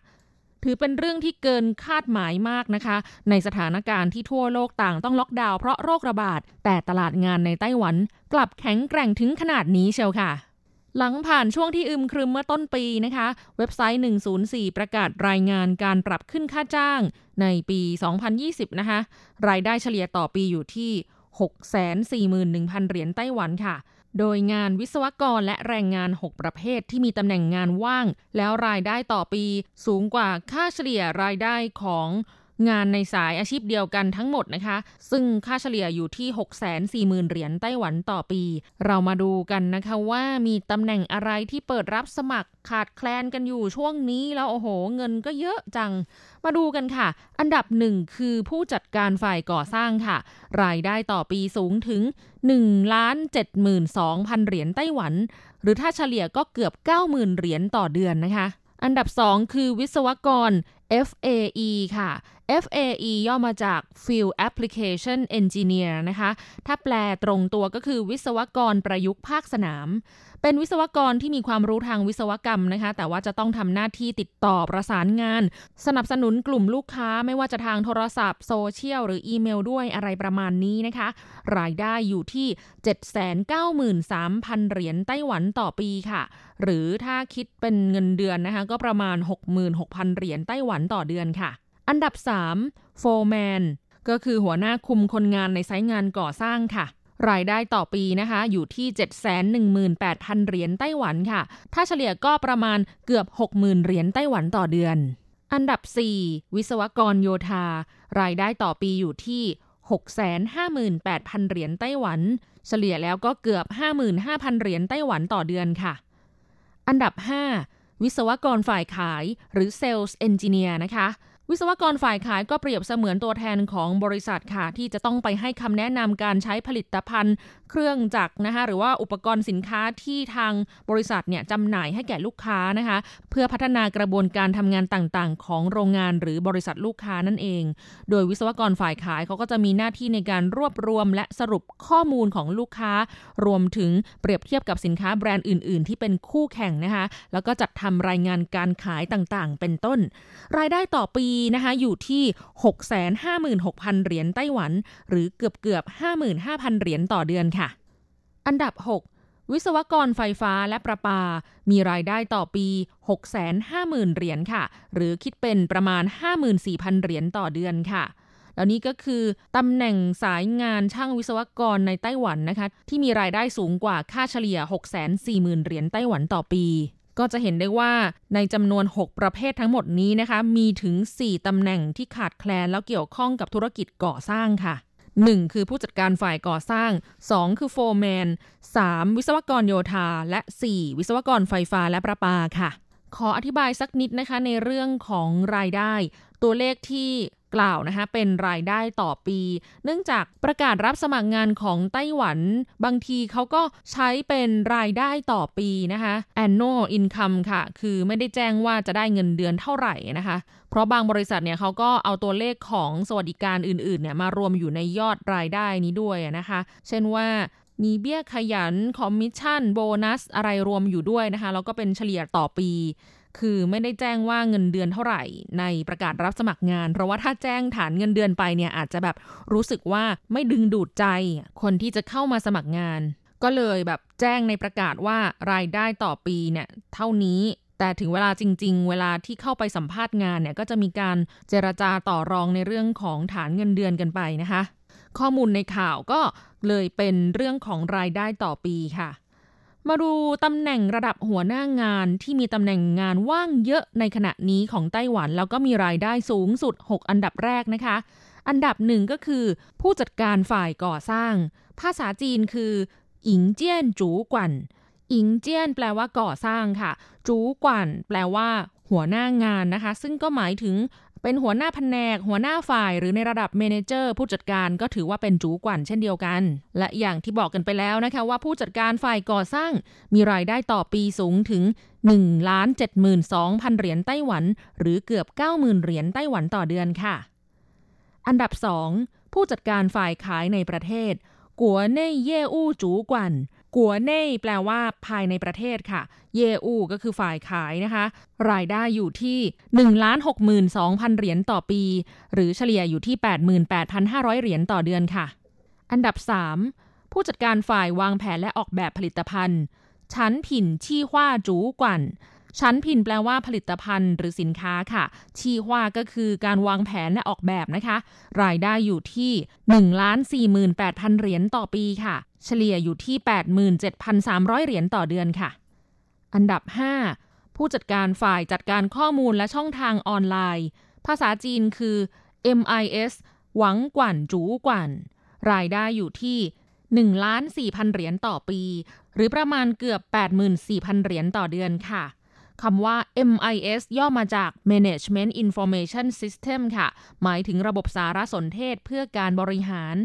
ถือเป็นเรื่องที่เกินคาดหมายมากนะคะ ในสถานการณ์ที่ทั่วโลกต่างต้องล็อกดาวน์เพราะโรคระบาด แต่ตลาดงานในไต้หวันกลับแข็งแกร่งถึงขนาดนี้เชียวค่ะ หลังผ่านช่วงที่อึมครึมเมื่อต้นปีนะคะ เว็บไซต์ 104 ประกาศรายงานการปรับขึ้นค่าจ้างในปี 2020 นะคะ รายได้เฉลี่ยต่อปีอยู่ที่ 641,000 เหรียญไต้หวันค่ะ โดยงานวิศวกรและแรงงาน 6 ประเภทที่มีตำแหน่งงานว่าง แล้วรายได้ต่อปีสูงกว่าค่าเฉลี่ยรายได้ของ งานในสายอาชีพเดียวกันทั้งหมดนะคะ ซึ่งค่าเฉลี่ยอยู่ที่ 640,000 เหรียญไต้หวันต่อปี เรามาดูกันนะคะว่ามีตำแหน่งอะไรที่เปิดรับสมัครขาดแคลนกันอยู่ช่วงนี้แล้วโอ้โห เงินก็เยอะจัง มาดูกันค่ะ อันดับหนึ่งคือผู้จัดการฝ่ายก่อสร้างค่ะ รายได้ต่อปีสูงถึง1ล้าน72,000 เหรียญไต้หวัน หรือถ้าเฉลี่ยก็เกือบ 90,000 เหรียญต่อเดือนนะคะ อันดับ 2 คือวิศวกร FAE ค่ะ FAE ย่อมาจาก Field Application Engineer นะคะ ถ้าแปลตรงตัวก็คือวิศวกรประยุกต์ภาคสนาม เป็นวิศวกรที่มีความรู้ทางวิศวกรรมนะคะ แต่ว่าจะต้องทำหน้าที่ติดต่อประสานงาน สนับสนุนกลุ่มลูกค้าไม่ว่าจะทางโทรศัพท์โซเชียลหรืออีเมลด้วยอะไรประมาณนี้นะคะ รายได้อยู่ที่ 793,000 เหรียญไต้หวันต่อปีค่ะ หรือถ้าคิดเป็นเงินเดือนนะคะ ก็ประมาณ 66,000 เหรียญไต้หวันต่อเดือนค่ะ อันดับ3 f o r m a n ก็คือหัวหน้าคุมคนงานในไซต์งานก่อสร้างค่ะ รายได้ต่อปีนะคะ อยู่ที่ 718,000 เหรียญไต้หวันค่ะ ถ้าเฉลี่ยก็ประมาณเกือบ 60,000 เหรียญไต้หวันต่อเดือน อันดับ 4 วิศวกรโยธา รายได้ต่อปีอยู่ที่ 658,000 เหรียญไต้หวัน เฉลี่ยแล้วก็เกือบ 55,000 เหรียญไต้หวันต่อเดือนค่ะ อันดับ 5 วิศวกรฝ่ายขายหรือ Sales Engineer นะคะ วิศวกรฝ่ายขายก็เปรียบเสมือนตัวแทนของบริษัทค่ะ ที่จะต้องไปให้คำแนะนำการใช้ผลิตภัณฑ์เครื่องจักรนะคะหรือว่าอุปกรณ์สินค้าที่ทางบริษัทเนี่ยจำหน่ายให้แก่ลูกค้านะคะเพื่อพัฒนากระบวนการทำงานต่างๆ ของโรงงานหรือบริษัทลูกค้านั่นเอง โดยวิศวกรฝ่ายขายเขาก็จะมีหน้าที่ในการรวบรวม และสรุปข้อมูลของลูกค้า รวมถึงเปรียบเทียบกับสินค้าแบรนด์อื่น ๆ ที่เป็นคู่แข่งนะคะแล้วก็จัดทำรายงานการขายต่างๆ เป็นต้น รายได้ต่อปีนะคะอยู่ที่ที่656,000 เหรียญไต้หวัน หรือเกือบเกือบ55,000 เหรียญต่อเดือนค่ะ อันดับ 6 วิศวกรไฟฟ้าและประปา มีรายได้ต่อปี 650,000 เหรียญค่ะ หรือคิดเป็นประมาณ 54,000 เหรียญต่อเดือนค่ะแล้วนี้ก็คือตำแหน่งสายงานช่างวิศวกรในไต้หวันนะคะ ที่มีรายได้สูงกว่าค่าเฉลี่ย 640,000 เหรียญไต้หวันต่อปี ก็จะเห็นได้ว่าในจำนวน 6 ประเภททั้งหมดนี้นะคะ มีถึง 4ตำแหน่งที่ขาดแคลนแล้วเกี่ยวข้องกับธุรกิจก่อสร้างค่ะ 1. คือผู้จัดการฝ่ายก่อสร้าง 2. คือโฟร์แมน 3. วิศวกรโยธา และ 4. วิศวกรไฟฟ้าและประปาค่ะ ขออธิบายสักนิดนะคะในเรื่องของรายได้ ตัวเลขที่กล่าวนะคะเป็นรายได้ต่อปี เนื่องจากประกาศรับสมัครงานของไต้หวัน บางทีเขาก็ใช้เป็นรายได้ต่อปีนะคะ annual income ค่ะ คือไม่ได้แจ้งว่าจะได้เงินเดือนเท่าไหร่นะคะ เพราะบางบริษัทเนี่ยเขาก็เอาตัวเลขของสวัสดิการอื่นๆเนี่ยมารวมอยู่ในยอดรายได้นี้ด้วยนะคะ เช่นว่ามีเบี้ยขยัน คอมมิชชั่น โบนัส อะไรรวมอยู่ด้วยนะคะ แล้วก็เป็นเฉลี่ยต่อปี คือไม่ได้แจ้งว่าเงินเดือนเท่าไหร่ ในประกาศรับสมัครงาน เพราะว่าถ้าแจ้งฐานเงินเดือนไปเนี่ยอาจจะแบบรู้สึกว่าไม่ดึงดูดใจ คนที่จะเข้ามาสมัครงาน ก็เลยแบบแจ้งในประกาศว่ารายได้ต่อปีเนี่ยเท่านี้แต่ถึงเวลาจริง ๆ เวลาที่เข้าไปสัมภาษณ์งานเนี่ยก็จะมีการเจรจาต่อรองในเรื่องของฐานเงินเดือนกันไปนะคะ ข้อมูลในข่าวก็เลยเป็นเรื่องของรายได้ต่อปีค่ะ มาดูตำแหน่งระดับหัวหน้างานที่มีตำแหน่งงานว่างเยอะในขณะนี้ของไต้หวัน แล้วก็มีรายได้สูงสุด 6 อันดับแรกนะคะ อันดับหนึ่งก็คือ ผู้จัดการฝ่ายก่อสร้าง ภาษาจีนคืออิงเจี้ยนจูกวันอิงเจี้ยนแปลว่าก่อสร้างค่ะ จูกวันแปลว่า หัวหน้างานนะคะ ซึ่งก็หมายถึง เป็นหัวหน้าแผนก หัวหน้าฝ่ายหรือในระดับเมนเจอร์ผู้จัดการก็ถือว่าเป็นจูกวันเช่นเดียวกัน และอย่างที่บอกกันไปแล้วนะคะว่าผู้จัดการฝ่ายก่อสร้างมีรายได้ต่อปีสูงถึง1ล้าน72,000 เหรียญไต้หวัน หรือเกือบ 90,000 เหรียญไต้หวันต่อเดือนค่ะ อันดับ 2 ผู้จัดการฝ่ายขายในประเทศ กัวเน่เย่อู้จูกวัน กัวเน่แปลว่าภายในประเทศค่ะ เยอูก็คือฝ่ายขายนะคะ รายได้อยู่ที่1ล้าน62,000 เหรียญต่อปี หรือเฉลี่ยอยู่ที่ 88,500 เหรียญต่อเดือนค่ะ อันดับ 3 ผู้จัดการฝ่ายวางแผนและออกแบบผลิตภัณฑ์ชั้นผินชี่ว่าจูกวัน ชั้นพินแปลว่าผลิตภัณฑ์หรือสินค้าค่ะ ชีว่าก็คือการวางแผนและออกแบบนะคะ รายได้อยู่ที่1ล้าน48,000 เหรียญต่อปีค่ะ เฉลี่ยอยู่ที่ 87,300 เหรียญต่อเดือนค่ะ อันดับ 5 ผู้จัดการฝ่ายจัดการข้อมูลและช่องทางออนไลน์ ภาษาจีนคือ MIS หวังกวนจูกวนรายได้อยู่ที่1ล้าน4,000 เหรียญต่อปี หรือประมาณเกือบ 84,000 เหรียญต่อเดือนค่ะ คำว่า MIS ย่อมาจาก Management Information System ค่ะ หมายถึงระบบสารสนเทศเพื่อการบริหาร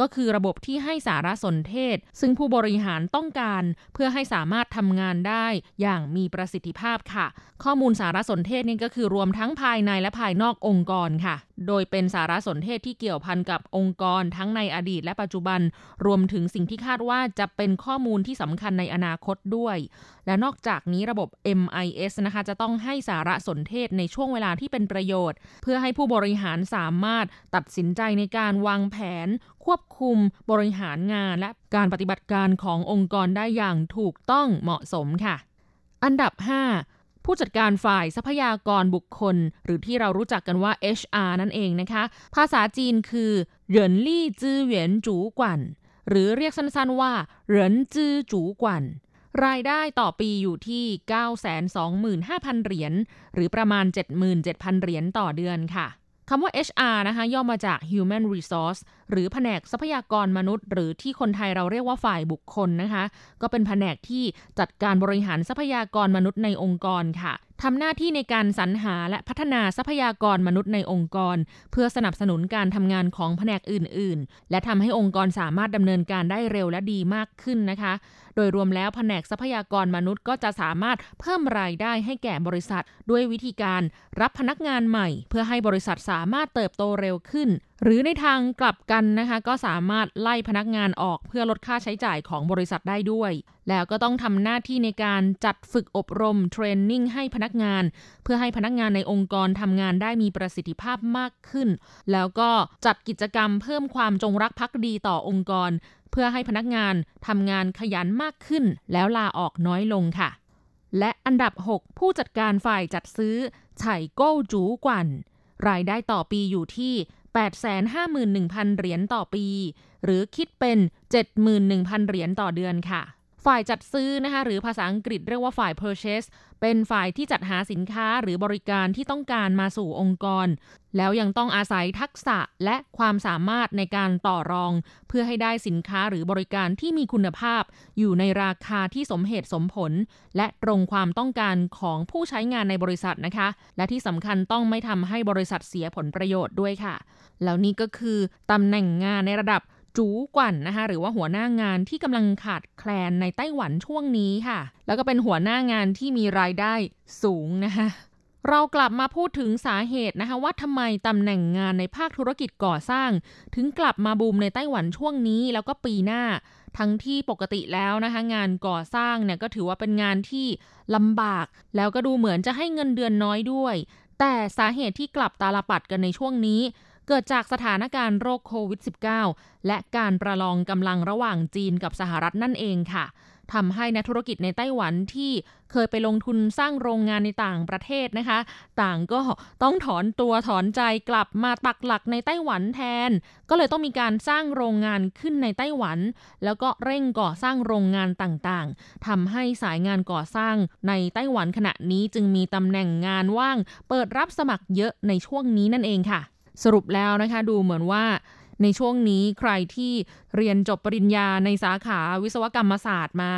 ก็คือระบบที่ให้สารสนเทศ ซึ่งผู้บริหารต้องการเพื่อให้สามารถทำงานได้อย่างมีประสิทธิภาพค่ะ ข้อมูลสารสนเทศนี่ก็คือรวมทั้งภายในและภายนอกองค์กรค่ะ โดยเป็นสารสนเทศที่เกี่ยวพันกับองค์กรทั้งในอดีตและปัจจุบัน รวมถึงสิ่งที่คาดว่าจะเป็นข้อมูลที่สำคัญในอนาคตด้วย และนอกจากนี้ระบบ MIS นะคะจะต้องให้สารสนเทศในช่วงเวลาที่เป็นประโยชน์ เพื่อให้ผู้บริหารสามารถตัดสินใจในการวางแผน ควบคุมบริหารงาน และการปฏิบัติการขององค์กรได้อย่างถูกต้องเหมาะสมค่ะ อันดับ 5ผู้จัดการฝ่ายทรัพยากรบุคคล หรือที่เรารู้จักกันว่า HR นั่นเองนะคะ ภาษาจีนคือเหรินลี่จื้อเหวียนจูกวัน หรือเรียกสั้นๆว่าเหรินจื้อจูกวัน รายได้ต่อปีอยู่ที่ 925,000 เหรียญหรือประมาณ 77,000 เหรียญต่อเดือนค่ะคำว่า HR นะคะย่อมาจาก Human Resource หรือแผนกทรัพยากรมนุษย์ หรือที่คนไทยเราเรียกว่าฝ่ายบุคคลนะคะ ก็เป็นแผนกที่จัดการบริหารทรัพยากรมนุษย์ในองค์กรค่ะทำหน้าที่ในการสรรหาและพัฒนาทรัพยากรมนุษย์ในองค์กร เพื่อสนับสนุนการทำงานของแผนกอื่น ๆ และทำให้องค์กรสามารถดำเนินการได้เร็วและดีมากขึ้นนะคะโดยรวมแล้วแผนกทรัพยากรมนุษย์ก็จะสามารถเพิ่มรายได้ให้แก่บริษัท ด้วยวิธีการรับพนักงานใหม่ เพื่อให้บริษัทสามารถเติบโตเร็วขึ้น หรือในทางกลับกันนะคะ ก็สามารถไล่พนักงานออกเพื่อลดค่าใช้จ่ายของบริษัทได้ด้วย แล้วก็ต้องทำหน้าที่ในการจัดฝึกอบรมเทรนนิ่งให้พนักงาน เพื่อให้พนักงานในองค์กรทำงานได้มีประสิทธิภาพมากขึ้น แล้วก็จัดกิจกรรมเพิ่มความจงรักภักดีต่อองค์กร เพื่อให้พนักงานทำงานขยันมากขึ้น แล้วลาออกน้อยลงค่ะ และอันดับ 6 ผู้จัดการฝ่ายจัดซื้อไฉโก้จูกวัน รายได้ต่อปีอยู่ที่ 851,000 เหรียญต่อปี หรือคิดเป็น 71,000 เหรียญต่อเดือนค่ะ ฝ่ายจัดซื้อนะคะหรือภาษาอังกฤษเรียกว่าฝ่าย purchase เป็นฝ่ายที่จัดหาสินค้าหรือบริการที่ต้องการมาสู่องค์กร แล้วยังต้องอาศัยทักษะและความสามารถในการต่อรอง เพื่อให้ได้สินค้าหรือบริการที่มีคุณภาพ อยู่ในราคาที่สมเหตุสมผล และตรงความต้องการของผู้ใช้งานในบริษัทนะคะ และที่สำคัญต้องไม่ทำให้บริษัทเสียผลประโยชน์ด้วยค่ะ แล้วนี่ก็คือตำแหน่งงานในระดับ จูกวันนะคะหรือว่าหัวหน้างานที่กำลังขาดแคลนในไต้หวันช่วงนี้ค่ะ แล้วก็เป็นหัวหน้างานที่มีรายได้สูงนะคะเรากลับมาพูดถึงสาเหตุนะคะว่าทำไมตำแหน่งงานในภาคธุรกิจก่อสร้าง ถึงกลับมาบูมในไต้หวันช่วงนี้แล้วก็ปีหน้า ทั้งที่ปกติแล้วนะคะงานก่อสร้างเนี่ยก็ถือว่าเป็นงานที่ลำบาก แล้วก็ดูเหมือนจะให้เงินเดือนน้อยด้วย แต่สาเหตุที่กลับตาลปัดกันในช่วงนี้ เกิดจากสถานการณ์โรคโควิด -19 และการประลองกำลังระหว่างจีนกับสหรัฐนั่นเองค่ะทำให้นักธุรกิจในไต้หวันที่เคยไปลงทุนสร้างโรงงานในต่างประเทศนะคะ ต่างก็ต้องถอนตัวถอนใจกลับมาปักหลักในไต้หวันแทน ก็เลยต้องมีการสร้างโรงงานขึ้นในไต้หวัน แล้วก็เร่งก่อสร้างโรงงานต่างๆทำให้สายงานก่อสร้างในไต้หวันขณะนี้จึงมีตำแหน่งงานว่าง เปิดรับสมัครเยอะในช่วงนี้นั่นเองค่ะ สรุปแล้วนะคะดูเหมือนว่าในช่วงนี้ใครที่เรียนจบปริญญาในสาขาวิศวกรรมศาสตร์มา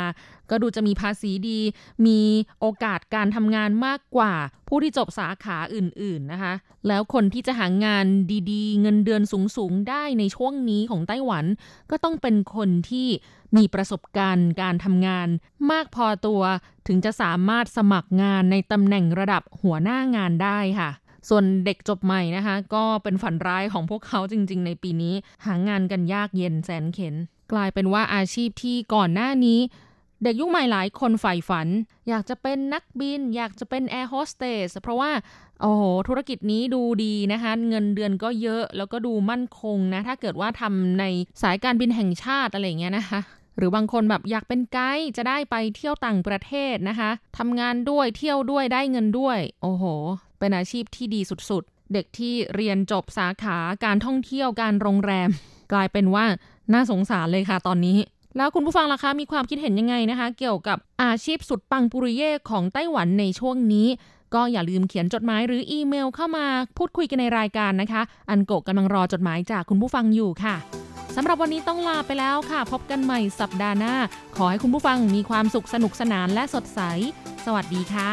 ก็ดูจะมีภาษีดี มีโอกาสการทำงานมากกว่า ผู้ที่จบสาขาอื่น ๆนะคะ แล้วคนที่จะหางานดีๆ เงินเดือนสูง ๆ ได้ในช่วงนี้ของไต้หวัน ก็ต้องเป็นคนที่มีประสบการณ์การทำงาน มากพอตัวถึงจะสามารถสมัครงานในตำแหน่งระดับหัวหน้างานได้ค่ะ ส่วนเด็กจบใหม่นะคะ ก็เป็นฝันร้ายของพวกเขาจริง ๆ ในปีนี้ หางานกันยากเย็นแสนเข็น กลายเป็นว่าอาชีพที่ก่อนหน้านี้ เด็กยุคใหม่หลายคนใฝ่ฝัน อยากจะเป็นนักบิน อยากจะเป็นแอร์โฮสเตสเพราะว่าโอ้โหธุรกิจนี้ดูดีนะคะ เงินเดือนก็เยอะแล้วก็ดูมั่นคงนะ ถ้าเกิดว่าทำในสายการบินแห่งชาติอะไรเงี้ยนะคะ หรือบางคนแบบอยากเป็นไกด์จะได้ไปเที่ยวต่างประเทศนะคะทำงานด้วยเที่ยวด้วยได้เงินด้วย โอ้โห เป็นอาชีพที่ดีสุดๆ เด็กที่เรียนจบสาขาการท่องเที่ยวการโรงแรม กลายเป็นว่าน่าสงสารเลยค่ะตอนนี้ แล้วคุณผู้ฟังล่ะคะ มีความคิดเห็นยังไงนะคะ เกี่ยวกับอาชีพสุดปังปุริเย่ของไต้หวันในช่วงนี้ก็อย่าลืมเขียนจดหมายหรืออีเมลเข้ามาพูดคุยกันในรายการนะคะ อันโกกำลังรอจดหมายจากคุณผู้ฟังอยู่ค่ะ สำหรับวันนี้ต้องลาไปแล้วค่ะ พบกันใหม่สัปดาห์หน้า ขอให้คุณผู้ฟังมีความสุขสนุกสนานและสดใส สวัสดีค่ะ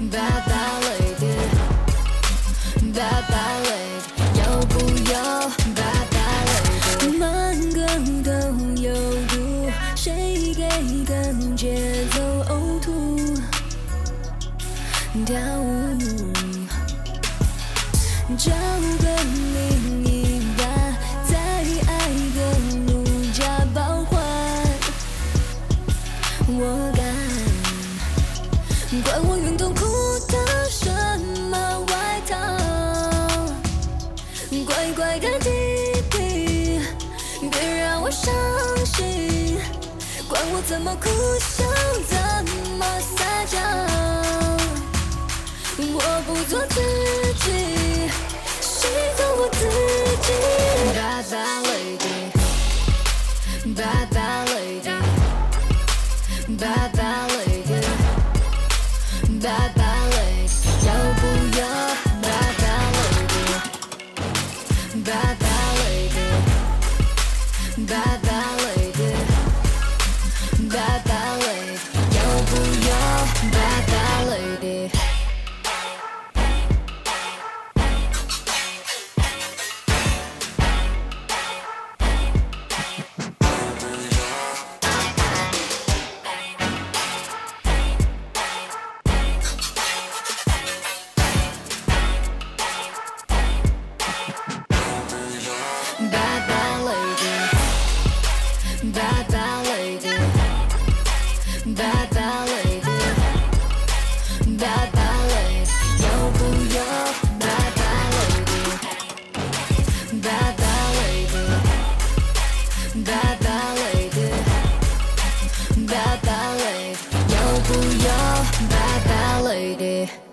lady，bad bad 哭笑，怎么撒娇，我不做自己，谁做我自己。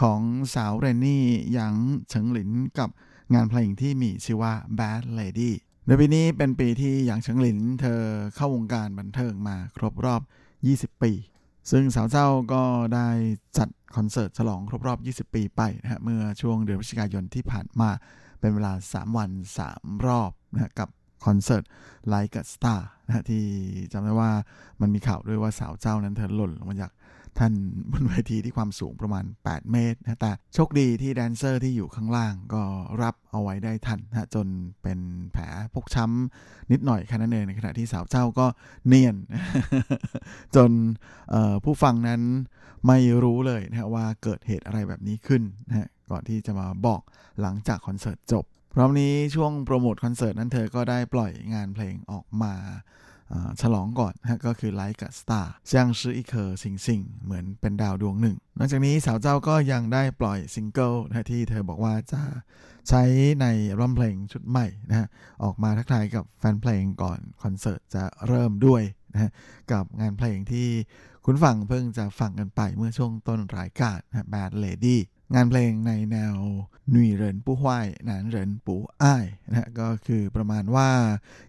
ของสาวเรนนี่หยางเฉิงหลินกับงานเพลงที่มีชื่อว่า Bad Lady ในปีนี้เป็นปีที่หยางเฉิงหลินเธอเข้าวงการบันเทิงมาครบรอบ 20 ปี ซึ่งสาวเจ้าก็ได้จัดคอนเสิร์ตฉลองครบรอบ 20 ปีไปนะฮะเมื่อช่วงเดือนพฤศจิกายนที่ผ่านมาเป็นเวลา 3 วัน 3 รอบนะฮะกับคอนเสิร์ต Like a Star นะฮะที่จำได้ว่ามันมีข่าวด้วยว่าสาวเจ้านั้นเธอหล่นลงมาจาก ท่านบนเวทีที่ความสูงประมาณ 8 เมตรนะแต่โชคดีที่แดนเซอร์ที่อยู่ข้างล่างก็รับเอาไว้ได้ทันนะจนเป็นแผลพกช้ำนิดหน่อยแค่นั้นเองในขณะที่สาวเจ้าก็เนียน จนผู้ฟังนั้นไม่รู้เลยนะว่าเกิดเหตุอะไรแบบนี้ขึ้นนะก่อนที่จะมาบอกหลังจากคอนเสิร์ตจบพร้อมนี้ช่วงโปรโมทคอนเสิร์ตนั้นเธอก็ได้ปล่อยงานเพลงออกมา ฉลองก่อนนะก็คือ Like a Star 像是一顆星星 เหมือนเป็นดาวดวงหนึ่งนอกจากนี้สาวเจ้าก็ยังได้ปล่อยซิงเกิลนะที่เธอบอกว่าจะใช้ในอัลบัมเพลงชุดใหม่นะออกมาทักทายกับแฟนเพลงก่อนคอนเสิร์ตจะเริ่มด้วยนะฮะกับงานเพลงที่คุณฟังเพิ่งจะฟังกันไปเมื่อช่วงต้นรายการนะ Bad Lady งานเพลงในแนว女人不壞男人不愛 นะก็คือประมาณว่า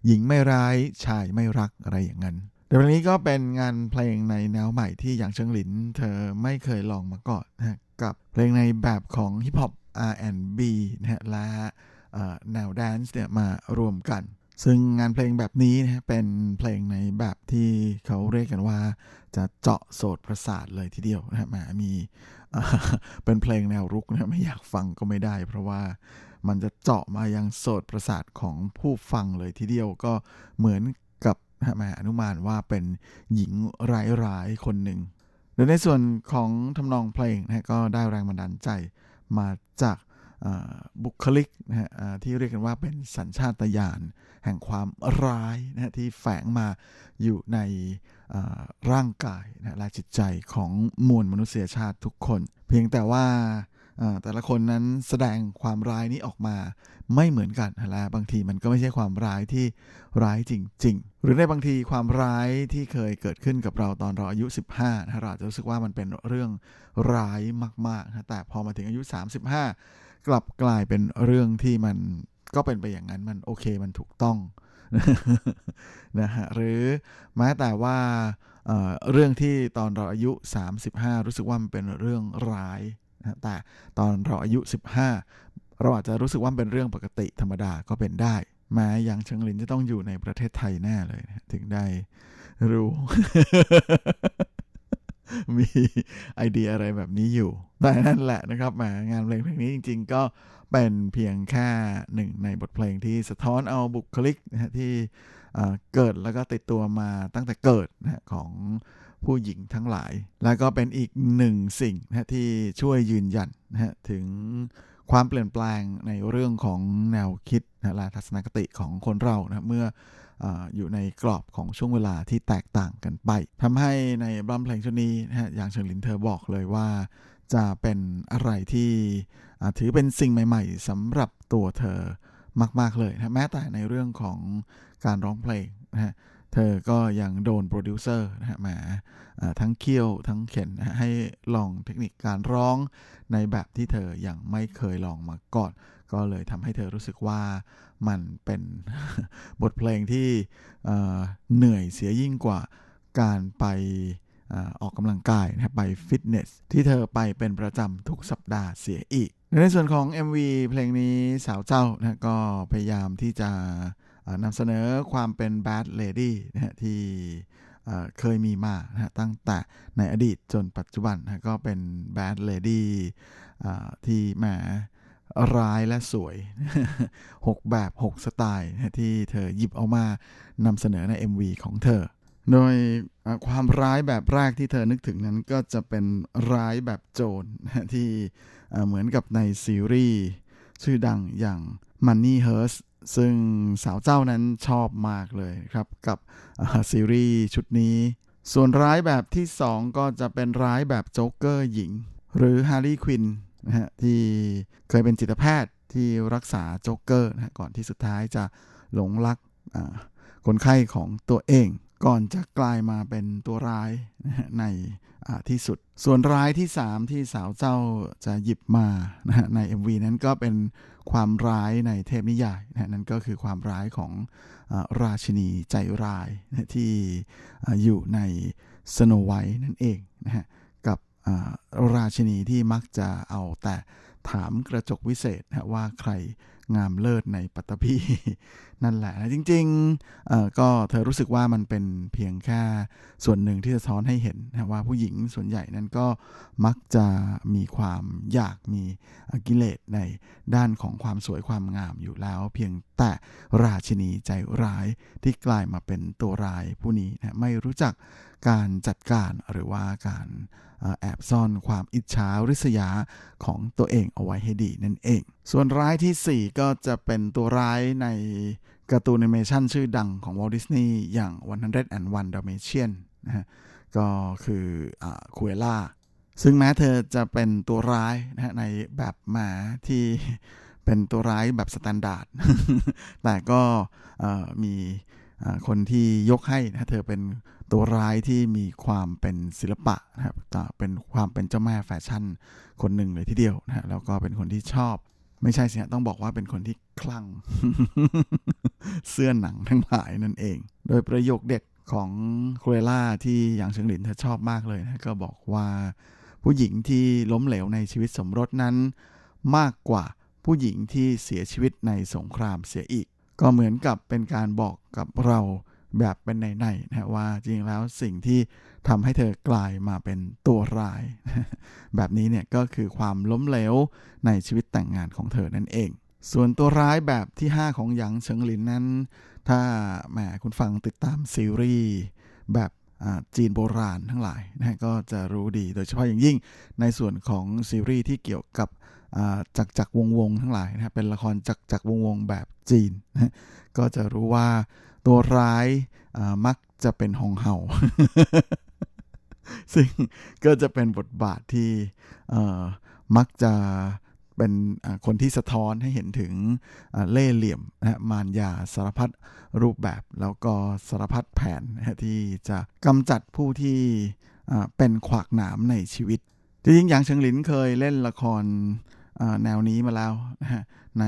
หญิงไม่ร้ายชายไม่รักอะไรอย่างนั้นเดี๋ยววันนี้ก็เป็นงานเพลงในแนวใหม่ที่หยางเฉิงหลิน เธอไม่เคยลองมาก่อนนะกับเพลงในแบบของฮิปฮอป R&B นะฮะและแนวแดนซ์เนี่ยมารวมกัน ซึ่งงานเพลงแบบนี้นะเป็นเพลงในแบบที่เขาเรียกกันว่า จะเจาะโสดประสาทเลยทีเดียวนะมามี เป็นเพลงแนวรุกนะไม่อยากฟังก็ไม่ได้ เพราะว่ามันจะเจาะมายังโสดประสาทของผู้ฟังเลยทีเดียวก็เหมือนกับแม่อนุมานว่าเป็นหญิงร้ายๆคนหนึ่งโดยในส่วนของทำนองเพลงนะก็ได้แรงบันดาลใจมาจากบุคลิกนะฮะที่เรียกกันว่าเป็นสัญชาตญาณแห่งความร้ายนะที่แฝงมาอยู่ใน ร่างกายนะและจิตใจของมวลมนุษยชาติทุกคน เพียงแต่ว่าแต่ละคนนั้นแสดงความร้ายนี้ออกมาไม่เหมือนกันและบางทีมันก็ไม่ใช่ความร้ายที่ร้ายจริง ๆ หรือในบางทีความร้ายที่เคยเกิดขึ้นกับเราตอนเราอายุ 15นะเราจะรู้สึกว่ามันเป็นเรื่องร้ายมากๆนะแต่พอมาถึงอายุ 35 กลับกลายเป็นเรื่องที่มันก็เป็นไปอย่างนั้นมันโอเคมันถูกต้อง นะฮะหรือแม้แต่ว่าเเรื่องที่ตอนเราอายุ 35 รู้สึกว่ามันเป็นเรื่องร้ายนะแต่ตอนเราอายุ 15 เราอาจจะรู้สึกว่าเป็นเรื่องปกติธรรมดาก็เป็นได้แม้ยังเชิงลินจะต้องอยู่ในประเทศไทยแน่เลยนะถึงได้รู้ มีไอเดียอะไรแบบนี้อยู่แต่นั่นแหละนะครับแหมงานเพลงเพลงนี้จริง ๆ ก็ เป็นเพียงแค่หนึ่งในบทเพลงที่สะท้อนเอาบุคลิกนะฮะที่เกิดแล้วก็ติดตัวมาตั้งแต่เกิดนะของผู้หญิงทั้งหลาย แล้วก็เป็นอีกหนึ่งสิ่งนะที่ช่วยยืนยันนะฮะถึงความเปลี่ยนแปลงในเรื่องของแนวคิดนะและทัศนคติของคนเรานะเมื่อออยู่ในกรอบของช่วงเวลาที่แตกต่างกันไปทำให้ในอัลบัมเพลงชุดนี้นะฮะหยางเฉิงหลินเธอบอกเลยว่า จะเป็นอะไรที่ถือเป็นสิ่งใหม่ ๆสำหรับตัวเธอมาก ๆ เลยนะแม้แต่ในเรื่องของการร้องเพลงนะฮะเธอก็ยังโดนโปรดิวเซอร์นะฮะมาทั้งเคี่ยวทั้งเข็นนะให้ลองเทคนิคการร้องในแบบที่เธออยังไม่เคยลองมาก่อน ก็เลยทำให้เธอรู้สึกว่ามันเป็นบทเพลงที่เหนื่อยเสียยิ่งกว่าการไป ออกกำลังกายนะไปฟิตเนสที่เธอไปเป็นประจำทุกสัปดาห์เสียอีก ในส่วนของ MV เพลงนี้สาวเจ้านะก็พยายามที่จะนำเสนอความเป็น bad lady นะที่เคยมีมานะตั้งแต่ในอดีตจนปัจจุบันนะก็เป็น bad lady ที่แหมร้ายและสวย 6 แบบ 6 สไตล์ที่เธอหยิบเอามานำเสนอใน MV ของเธอ โดยความร้ายแบบแรกที่เธอนึกถึงนั้นก็จะเป็นร้ายแบบโจรที่เหมือนกับในซีรีส์ชื่อดังอย่าง Money h e r s t ซึ่งสาวเจ้านั้นชอบมากเลยครับ กับซีรีส์ชุดนี้ ส่วนร้ายแบบที่ 2 ก็จะเป็นร้ายแบบโจ๊กเกอร์หญิง หรือฮาร์ลีควินนะฮะที่เคยเป็นจิตแพทย์ที่รักษาโจ๊กเกอร์นะก่อนที่สุดท้ายจะหลงรักคนไข้ของตัวเอง ก่อนจะกลายมาเป็นตัวร้ายในที่สุด ส่วนร้ายที่ 3 ที่สาวเจ้าจะหยิบมานะใน MV นั้นก็เป็นความร้ายในเทพนิยายนะนั่นก็คือความร้ายของอราชินีใจร้ายนะที่อยู่ในสโนไวท์นั่นเองนะฮะกับราชินีที่มักจะเอาแต่ ถามกระจกวิเศษนะว่าใครงามเลิศในปัตตภีนั่นแหละนะจริงๆก็เธอรู้สึกว่ามันเป็นเพียงแค่ส่วนหนึ่งที่จะท้อนให้เห็นนะว่าผู้หญิงส่วนใหญ่นั้นก็มักจะมีความอยากมีกิเลสในด้านของความสวยความงามอยู่แล้ว เพียงแต่ราชินีใจร้ายที่กลายมาเป็นตัวร้ายผู้นี้นะไม่รู้จัก การจัดการหรือว่าการแอบซ่อนความอิจฉาริษยาของตัวเองเอาไว้ให้ดีนั่นเอง ส่วนร้ายที่ 4 ก็จะเป็นตัวร้ายในการ์ตูนแอนิเมชันชื่อดังของวอลดิสนีย์อย่าง101 Dalmatian นะฮะก็คืออคูเอล่า ซึ่งแม้เธอจะเป็นตัวร้ายนะในแบบหมาที่เป็นตัวร้ายแบบ standard แต่ก็มีคนที่ยกให้นะเธอเป็น ตัวร้ายที่มีความเป็นศิลปะนะครับเป็นความเป็นเจ้าแม่แฟชั่นคนหนึ่งเลยทีเดียวนะฮะแล้วก็เป็นคนที่ชอบ ไม่ใช่สิต้องบอกว่าเป็นคนที่คลั่ง เสื้อหนังทั้งหลายนั่นเอง โดยประโยคเด็ดของโคเรล่าที่อย่างเฉิงหลินเธอชอบมากเลยนะก็บอกว่า ผู้หญิงที่ล้มเหลวในชีวิตสมรสนั้น มากกว่าผู้หญิงที่เสียชีวิตในสงครามเสียอีก ก็เหมือนกับเป็นการบอกกับเรา แบบเป็นในๆนะว่าจริงแล้วสิ่งที่ทำให้เธอกลายมาเป็นตัวร้าย แบบนี้เนี่ยก็คือความล้มเหลวในชีวิตแต่งงานของเธอนั่นเอง ส่วนตัวร้ายแบบที่ 5 ของหยางเฉิงหลินนั้น ถ้าแหมคุณฟังติดตามซีรีส์แบบจีนโบราณทั้งหลายนะก็จะรู้ดีโดยเฉพาะอย่างยิ่งในส่วนของซีรีส์ที่เกี่ยวกับจักจักวงวงทั้งหลายนะเป็นละครจักจักวงวงแบบจีนนะก็จะรู้ว่า ตัวร้ายมักจะเป็นหงเหาซึ่งก็จะเป็นบทบาทที่มักจะเป็นคนที่สะท้อนให้เห็นถึงเล่เหลี่ยมนะมารยาสารพัดรูปแบบ แล้วก็สารพัดแผนนะที่จะกำจัดผู้ที่เป็นขวากหนามในชีวิตจริงๆอย่างเฉิงหลินเคยเล่นละคร แนวนี้มาแล้วนะฮะใน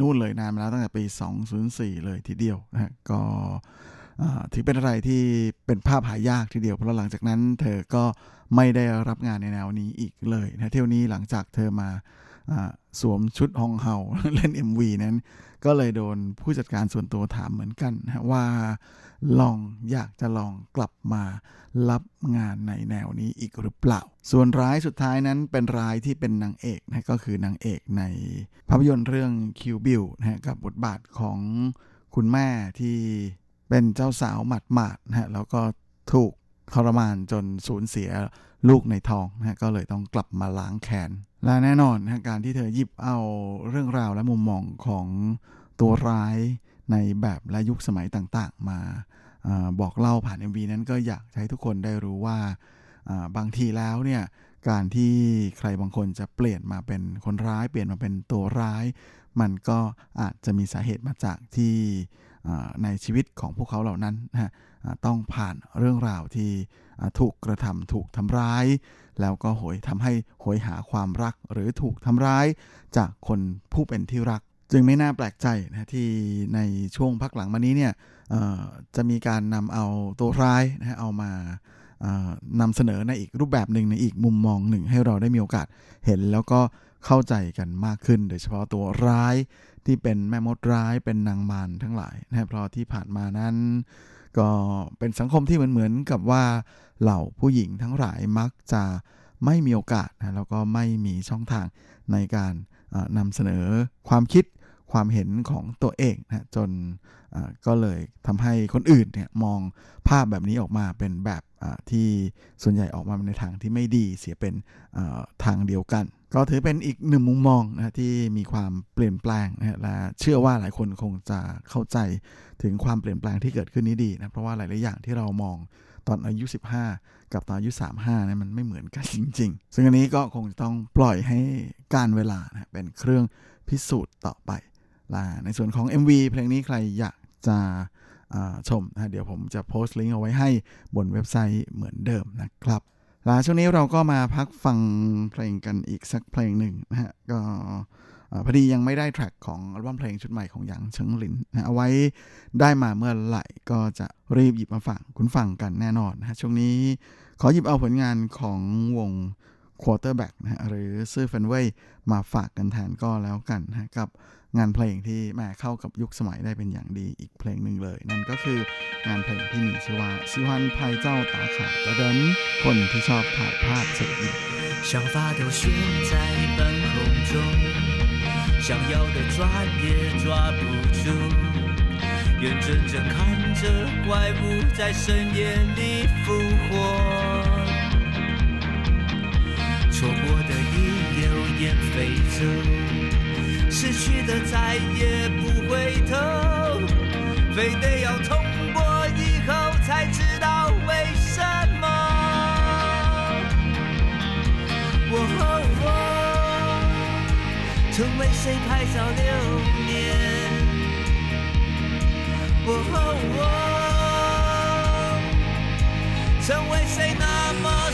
นู่นเลยนานมาแล้วตั้งแต่ปี 2004 เลยทีเดียวนะก็ถือเป็นอะไรที่เป็นภาพหายากทีเดียวเพราะหลังจากนั้น เธอก็ไม่ได้รับงานในแนวนี้อีกเลยนะเที่ยวนี้หลังจากเธอมาสวมชุดฮองเฮาเล่น MV นั้น ก็เลยโดนผู้จัดการส่วนตัวถามเหมือนกันนะว่า ลองอยากจะลองกลับมารับงานในแนวนี้อีกหรือเปล่า ส่วนร้ายสุดท้ายนั้นเป็นร้ายที่เป็นนางเอกนะก็คือนางเอกในภาพยนตร์เรื่องคิวบิลนะกับบทบาทของคุณแม่ที่เป็นเจ้าสาวหมัดหมาดนะฮะแล้วก็ถูกทรมานจนสูญเสียลูกในท้องนะก็เลยต้องกลับมาล้างแค้นและแน่นอนนะการที่เธอหยิบเอาเรื่องราวและมุมมองของตัวร้าย ในแบบและยุคสมัยต่างๆ มาอบอกเล่าผ่าน MV นั้นก็อยากให้ทุกคนได้รู้ว่าบางทีแล้วเนี่ยการที่ใครบางคนจะเปลี่ยนมาเป็นคนร้าย เปลี่ยนมาเป็นตัวร้าย มันก็อาจจะมีสาเหตุมาจากที่ในชีวิตของพวกเขาเหล่านั้นนะต้องผ่านเรื่องราวที่ถูกกระทำถูกทำร้าย แล้วก็โหยทำให้โหยหาความรักหรือถูกทำร้าย จากคนผู้เป็นที่รัก จึงไม่น่าแปลกใจนะที่ในช่วงพักหลังมานี้เนี่ยจะมีการนำเอาตัวร้ายนะเอามานำเสนอในอีกรูปแบบหนึ่งในอีกมุมมองหนึ่งให้เราได้มีโอกาสเห็นแล้วก็เข้าใจกันมากขึ้น โดยเฉพาะตัวร้ายที่เป็นแม่มดร้ายเป็นนางมารทั้งหลายนะเพราะที่ผ่านมานั้น ก็เป็นสังคมที่เหมือนเหมือนกับว่าเหล่าผู้หญิงทั้งหลายมักจะไม่มีโอกาสนะแล้วก็ไม่มีช่องทางในการนำเสนอความคิด ความเห็นของตัวเองนะจนก็เลยทำให้คนอื่นเนี่ยมองภาพแบบนี้ออกมาเป็นแบบที่ส่วนใหญ่ออกมาในทางที่ไม่ดีเสียเป็นทางเดียวกัน ก็ถือเป็นอีกหนึ่งมุมมองนะที่มีความเปลี่ยนแปลงนะและเชื่อว่าหลายคนคงจะเข้าใจถึงความเปลี่ยนแปลงที่เกิดขึ้นนี้ดีนะเพราะว่าหลาย ๆ อย่างที่เรามองตอนอายุ 15 กับตอนอายุ 35นะมันไม่เหมือนกันจริง ๆ ซึ่งอันนี้ก็คงต้องปล่อยให้การเวลานะเป็นเครื่องพิสูจน์ต่อไป ในส่วนของ MV เพลงนี้ใครอยากจะชมนะเดี๋ยวผมจะโพสต์ลิงก์เอาไว้ให้บนเว็บไซต์เหมือนเดิมนะครับลวช่วงนี้เราก็มาพักฟังเพลงกันอีกสักเพลงหนึ่งนะฮะก็พอดียังไม่ได้แทร็กของอัลบั้มเพลงชุดใหม่ของหยางเฉิงหลินนะเอาไว้ได้มาเมื่อไหร่ก็จะรีบหยิบมาฟังคุณฟังกันแน่นอนนะฮะช่วงนี้ขอหยิบเอาผลงานของวง Quarterback นะฮะหรือซื่อเฟนเว่ยมาฝากกันแทนก็แล้วกันนะกับ งานเพลงที่แม่เข้ากับยุคสมัยได้เป็นอย่างดีอีกเพลงหนึ่งเลย นั่นก็คืองานเพลงที่มีชื่อว่าซิวันไพเจ้าตาขาตะเดินคนที่ชอบถ่ายภาพเช็คอิน想法都悬在半空中，想要的抓也抓不住，眼睁睁看着怪物在深夜里复活，错过的已流言飞走。 失去的再也不回头，非得要痛过以后才知道为什么。我我成为谁拍照留念？我我成为谁那么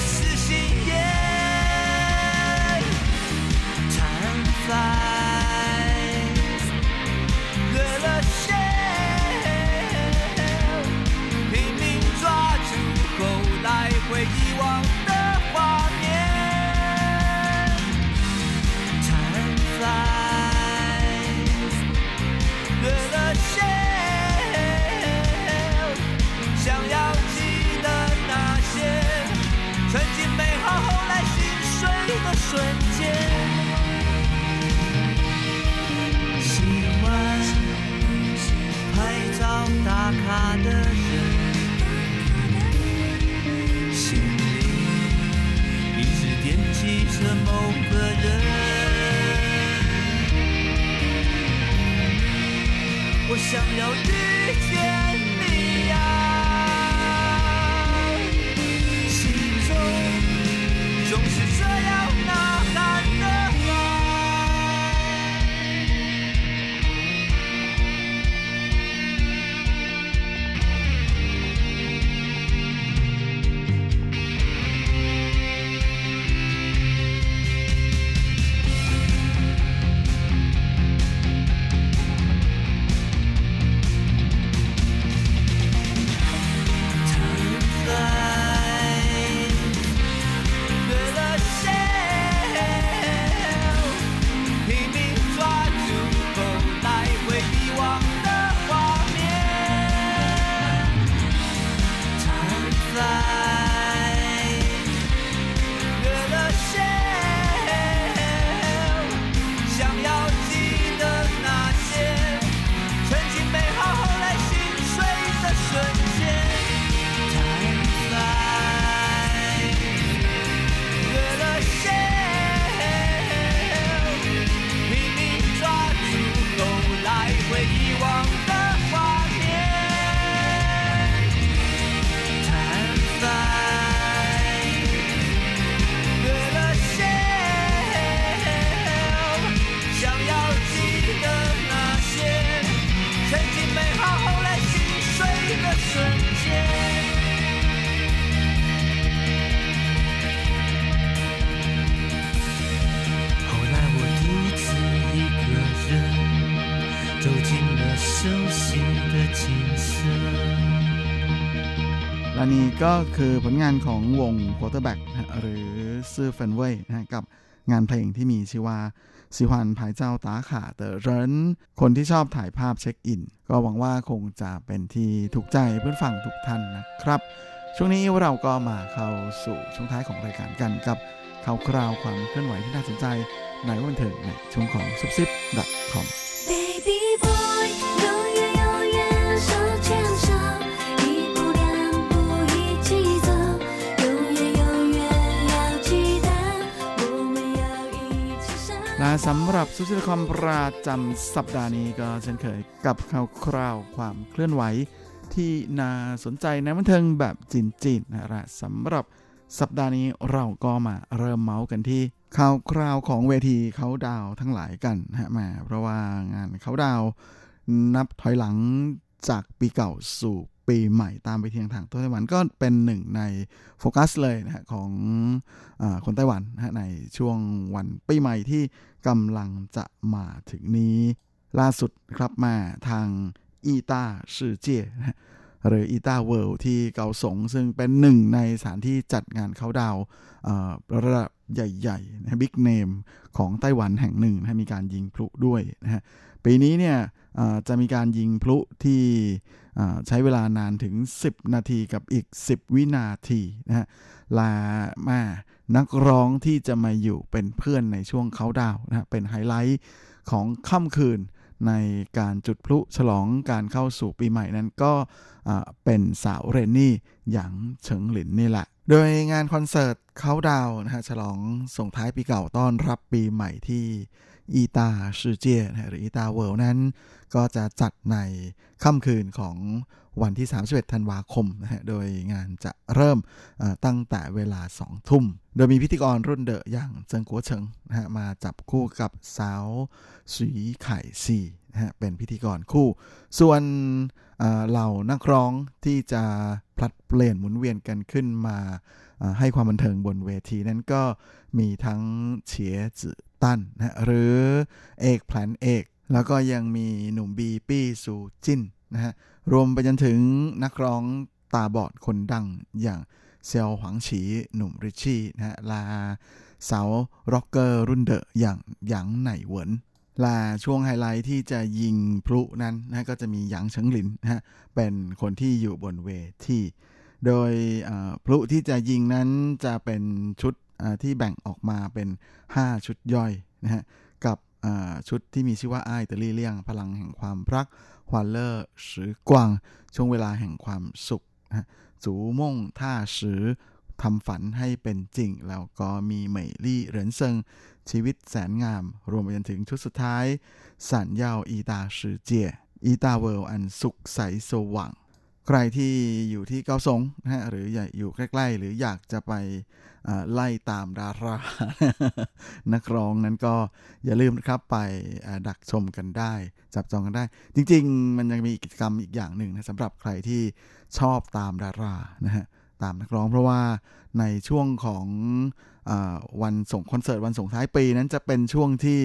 我想要遇见。 ก็คือผลงานของวง Quarterback หรือซื่อเฟนเว่ยนะกับงานเพลงที่มีชื่อว่าสิวันภายเจ้าตาขาเตอเรนคนที่ชอบถ่ายภาพเช็คอิน ก็หวังว่าคงจะเป็นที่ถูกใจเพื่อนฟังทุกท่านนะครับ ช่วงนี้เราก็มาเข้าสู่ช่วงท้ายของรายการกันกับข่าวคราวความเคลื่อนไหวที่น่าสนใจในวันเถิงในช่วงของซุปซิป .com Baby สำหรับซุปซิป .com ประจำสัปดาห์นี้ก็เช่นเคยกับข่าวคราวความเคลื่อนไหว ที่น่าสนใจในบันเทิงแบบจีนๆนะฮะสำหรับสัปดาห์นี้เราก็มาเริ่มเมาส์กันที่ข่าวคราวของเวทีเขาดาวทั้งหลายกันนะฮะมาเพราะว่างานเขาดาวนับถอยหลังจากปีเก่าสู่ ปีใหม่ตามไปเทียงทางไต้หวันก็เป็นหนึ่งในโฟกัสเลยนะฮะของอคนไต้หวันนะฮะในช่วงวันปีใหม่ที่กำลังจะมาถึงนี้ ล่าสุดครับมาทางอีตาชื่อเจียหรืออีตาเวิลด์ที่เกาสงซึ่งเป็นหนึ่งในสถานที่จัดงานเขาดาวระดับใหญ่ๆนะบิ๊กเนมของไต้หวันแห่งหนึ่งนะมีการยิงพลุด้วยนะฮะปีนี้เนี่ยจะมีการยิงพลุที่ ใช้เวลานานถึง 10 นาทีกับอีก 10 วินาทีนะฮะลามานักร้องที่จะมาอยู่เป็นเพื่อนในช่วงเขาดาวนะฮะเป็นไฮไลท์ของค่ำคืนในการจุดพลุฉลองการเข้าสู่ปีใหม่นั้นก็เป็นสาวเรนนี่หยางเฉิงหลินนี่แหละ โดยงานคอนเสิร์ตเขาดาวนะฮะฉลองส่งท้ายปีเก่าต้อนรับปีใหม่ที่ อีตาชื่อเจียหรืออีตาเวิลด์นั้น ก็จะจัดในค่ำคืนของวันที่ 31 ธันวาคมนะฮะ โดยงานจะเริ่มตั้งแต่เวลา 2 ทุ่ม โดยมีพิธีกรรุ่นเดอะอย่างเจิงกัวเฉิงนะฮะ มาจับคู่กับสาวสีไข่ซีนะฮะ เป็นพิธีกรคู่ ส่วนเหล่านักร้องที่จะพลัดเปลี่ยนหมุนเวียนกันขึ้นมา ให้ความบันเทิงบนเวทีนั้นก็มีทั้งเฉียจือตั้นนะหรือ Eggplant Egg แล้วก็ยังมีหนุ่มบีปี้สูจินนะฮะรวมไปจนถึงนักร้องตาบอดคนดังอย่างเซียวหวังฉีหนุ่มริชชี่นะฮะและสาวร็อกเกอร์รุ่นเดอะอย่างหยางไหนเหวินและช่วงไฮไลท์ที่จะยิงพลุนั้นนะก็จะมีหยางเฉิงหลินนะฮะเป็นคนที่อยู่บนเวที โดยพลุที่จะยิงนั้นจะเป็นชุดที่แบ่งออกมาเป็น 5 ชุดย่อยนะฮะกับชุดที่มีชื่อว่าไอ้ตะลี่เลี่ยง พลังแห่งความรักฮวานเลอร์สือกวาง ช่วงเวลาแห่งความสุขนะจูม่งท่าสือทำฝันให้เป็นจริง แล้วก็มีเหมยลี่เหรินเซิง ชีวิตแสนงาม รวมไปจนถึงชุดสุดท้าย สันเยาอีตาสือเจียอีตาเวิลอันสุขใสสว่าง ใครที่อยู่ที่เกาสงนะฮะหรืออยู่ใกล้ๆ หรืออยากจะไปไล่ตามดารา นักร้องนั้นก็อย่าลืมนะครับไปดักชมกันได้ จับจองกันได้ จริงๆ มันยังมีกิจกรรมอีกอย่างหนึ่งนะสำหรับใครที่ชอบตามดารานะฮะตามนักร้องเพราะว่าในช่วงของอวันส่งคอนเสิร์ตวันส่งท้ายปีนั้นจะเป็นช่วงที่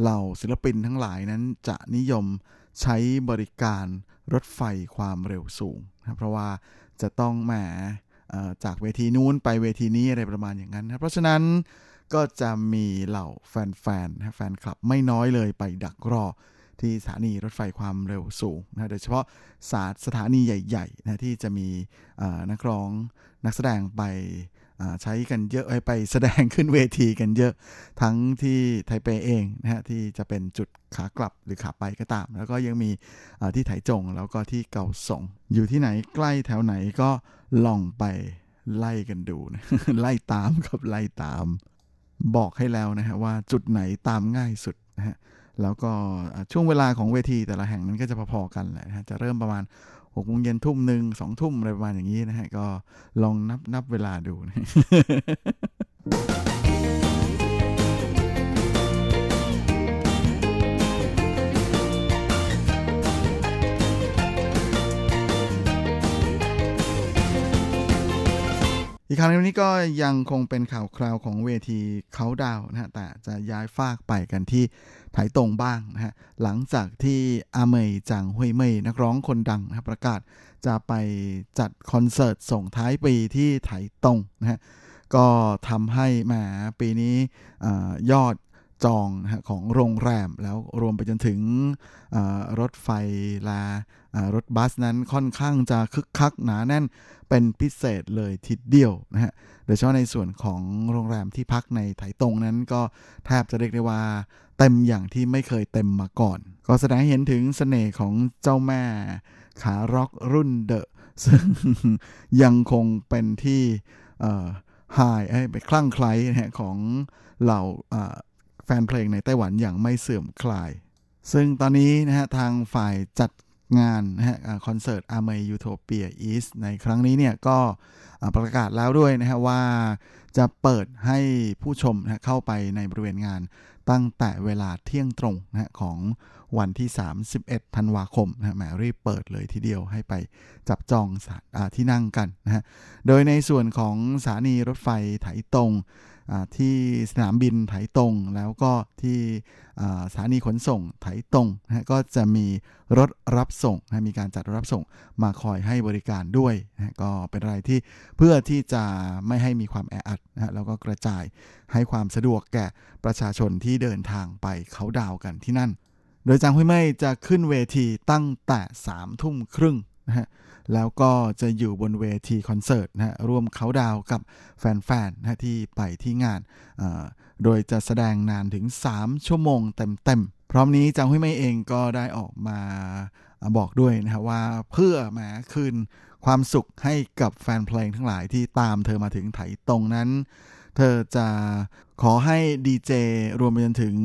เหล่าศิลปินทั้งหลายนั้นจะนิยมใช้บริการ รถไฟความเร็วสูงนะเพราะว่าจะต้องแหมจากเวทีนู้นไปเวทีนี้อะไรประมาณอย่างนั้นนะเพราะฉะนั้นก็จะมีเหล่าแฟนๆแฟนคลับไม่น้อยเลยไปดักรอที่สถานีรถไฟความเร็วสูงนะโดยเฉพาะสาสถานีใหญ่ๆนะที่จะมีนักร้องนักแสดงไป ใช้กันเยอะไปแสดงขึ้นเวทีกันเยอะ ทั้งที่ไทเปเองนะฮะที่จะเป็นจุดขากลับหรือขาไปก็ตาม แล้วก็ยังมีที่ไถจงแล้วก็ที่เกาสงอยู่ที่ไหนใกล้แถวไหนก็ลองไปไล่กันดูนะไล่ตามกับไล่ตาม บอกให้แล้วนะฮะว่าจุดไหนตามง่ายสุดนะฮะแล้วก็ช่วงเวลาของเวทีแต่ละแห่งนั้นก็จะพอๆกันแหละนะจะเริ่มประมาณ หกโมงเย็นทุ่มหนึ่งสองทุ่มอะไรประมาณอย่างนี้นะฮะ ก็ลองนับนับเวลาดูนะ อีกครั้งนี้ก็ยังคงเป็นข่าวคราวของเวทีเขาดาวนะฮะแต่จะย้ายฟากไปกันที่ไถตรงบ้างนะฮะหลังจากที่อาเมยจางฮุยเมยนักร้องคนดังนะประกาศจะไปจัดคอนเสิร์ตส่งท้ายปีที่ไถตรงนะฮะก็ทำให้แหมปีนี้ยอด จองของโรงแรม แล้วรวมไปจนถึงรถไฟลารถบัสนั้นค่อนข้างจะคึกคักหนาแน่นเป็นพิเศษเลยทีเดียวนะฮะโดยเฉพาะในส่วนของโรงแรมที่พักในไถตรงนั้นก็แทบจะเรียกได้ว่าเต็มอย่างที่ไม่เคยเต็มมาก่อน ก็แสดงให้เห็นถึงเสน่ห์ของเจ้าแม่ขาร็อกรุ่นเดอะซึ่งยังคงเป็นที่หลงใหลคลั่งไคล้ของเหล่า แฟนเพลงในไต้หวันอย่างไม่เสื่อมคลาย ซึ่งตอนนี้นะฮะทางฝ่ายจัดงานนะฮะคอนเสิร์ตอาเมย์ Utopia East ในครั้งนี้เนี่ยก็ประกาศแล้วด้วยนะฮะว่าจะเปิดให้ผู้ชมนะเข้าไปในบริเวณงานตั้งแต่เวลาเที่ยงตรงนะของวันที่ 31 ธันวาคมนะแหมรีบเปิดเลยทีเดียวให้ไปจับจองที่นั่งกันนะฮะโดยในส่วนของสถานีรถไฟไถตรง ที่สนามบินไถตรงแล้วก็ที่สถานีขนส่งไถตรงนะก็จะมีรถรับส่งนะมีการจัดรับส่งมาคอยให้บริการด้วยนะก็เป็นอะไรที่เพื่อที่จะไม่ให้มีความแออัดนะแล้วก็กระจายให้ความสะดวกแก่ประชาชนที่เดินทางไปเขาดาวกันที่นั่น โดยจางหุยเม่จะขึ้นเวทีตั้งแต่สามทุ่มครึ่งนะฮะ แล้วก็จะอยู่บนเวทีคอนเสิร์ตนะฮะร่วมเขาดาวกับแฟนๆนะที่ไปที่งาน โดยจะแสดงนานถึง 3 ชั่วโมงเต็มๆ พร้อมนี้จางหุยไม่เองก็ได้ออกมาบอกด้วยนะฮะว่าเพื่อมาคืนความสุขให้กับแฟนเพลงทั้งหลายที่ตามเธอมาถึงไถตรงนั้น เธอจะขอให้ดีเจรวมไปจนถึง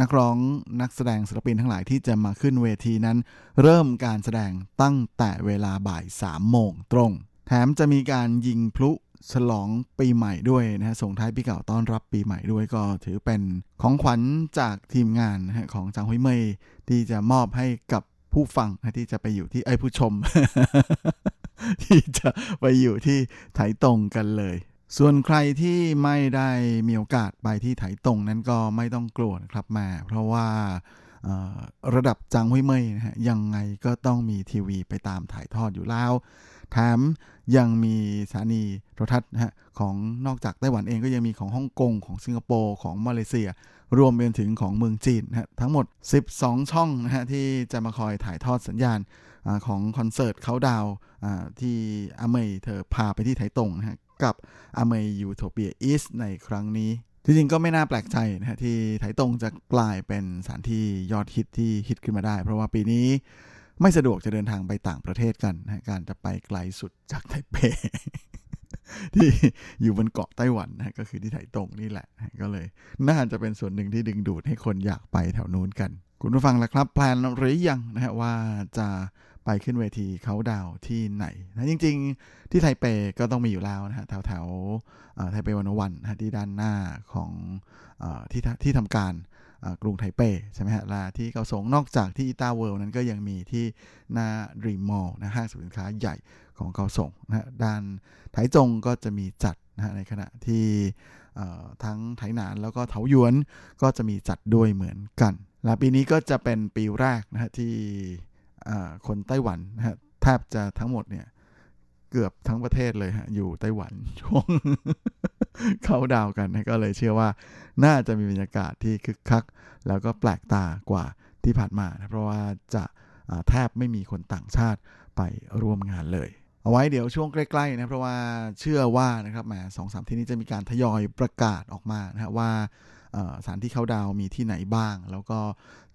นักร้องนักแสดงศิลปินทั้งหลายที่จะมาขึ้นเวทีนั้น เริ่มการแสดงตั้งแต่เวลาบ่าย3โมงตรง แถมจะมีการยิงพลุฉลองปีใหม่ด้วยนะฮะส่งท้ายปีเก่าต้อนรับปีใหม่ด้วยก็ถือเป็นของขวัญจากทีมงานนะฮะของจางฮุยเมยที่จะมอบให้กับผู้ฟังนะที่จะไปอยู่ที่ไอ้ผู้ชม ที่จะไปอยู่ที่ไถตรงกันเลย ส่วนใครที่ไม่ได้มีโอกาสไปที่ไถตรงนั้นก็ไม่ต้องกลัวนะครับมา เพราะว่าระดับจังหุยเมยนะฮะยังไงก็ต้องมีทีวีไปตามถ่ายทอดอยู่แล้วแถมยังมีสถานีโทรทัศน์นะฮะของนอกจากไต้หวันเองก็ยังมีของฮ่องกงของสิงคโปร์ของมาเลเซีย รวมไปถึงของเมืองจีนนะฮะทั้งหมด 12 ช่องนะฮะที่จะมาคอยถ่ายทอดสัญญาณของคอนเสิร์ตเขาดาวที่อาเมย์เธอพาไปที่ไถตงนะฮะ กับอาเมย์ Utopia East ในครั้งนี้ที่จริงก็ไม่น่าแปลกใจนะฮะที่ไถตงจะกลายเป็นสถานที่ยอดฮิตที่ฮิตขึ้นมาได้ เพราะว่าปีนี้ไม่สะดวกจะเดินทางไปต่างประเทศกันนะการจะไปไกลสุดจากไทเป ที่อยู่บนเกาะไต้หวันนะก็คือที่ไถตรงนี่แหละก็เลย น่าจะเป็นส่วนหนึ่งที่ดึงดูดให้คนอยากไปแถวนู้นกัน คุณผู้ฟังล่ะครับ แพลนหรือยังนะฮะว่าจะ ไปขึ้นเวทีเขาดาวที่ไหนนะจริง ๆ ที่ไทเปก็ต้องมีอยู่แล้วนะฮะแถวแถวไทเปวันวันนะที่ด้านหน้าของอที่ที่ทำการกรุงไทเปใช่ไหมฮะและที่เกาสงนอกจากที่อีตาเวิลด์นั้นก็ยังมีที่หน้ารีมอลนะห้างสินค้าใหญ่ของเกาสงนะฮะด้านไถจงก็จะมีจัดนะฮะในขณะที่ทั้งไถหนานแล้วก็เถาหยวนก็จะมีจัดด้วยเหมือนกัน และปีนี้ก็จะเป็นปีแรกนะฮะที่ คนไต้หวันนะฮะแทบจะทั้งหมดเนี่ยเกือบทั้งประเทศเลยฮะอยู่ไต้หวันช่วงเข้าดาวกันนะก็เลยเชื่อว่าน่าจะมีบรรยากาศที่คึกคัก แล้วก็แปลกตากว่าที่ผ่านมานะเพราะว่าจะแทบไม่มีคนต่างชาติไปร่วมงานเลย เอาไว้เดี๋ยวช่วงใกล้ๆนะเพราะว่าเชื่อว่านะครับแหมสองสามที่นี้จะมีการทยอยประกาศออกมานะว่า สถานที่เข้าดาวมีที่ไหนบ้าง แล้วก็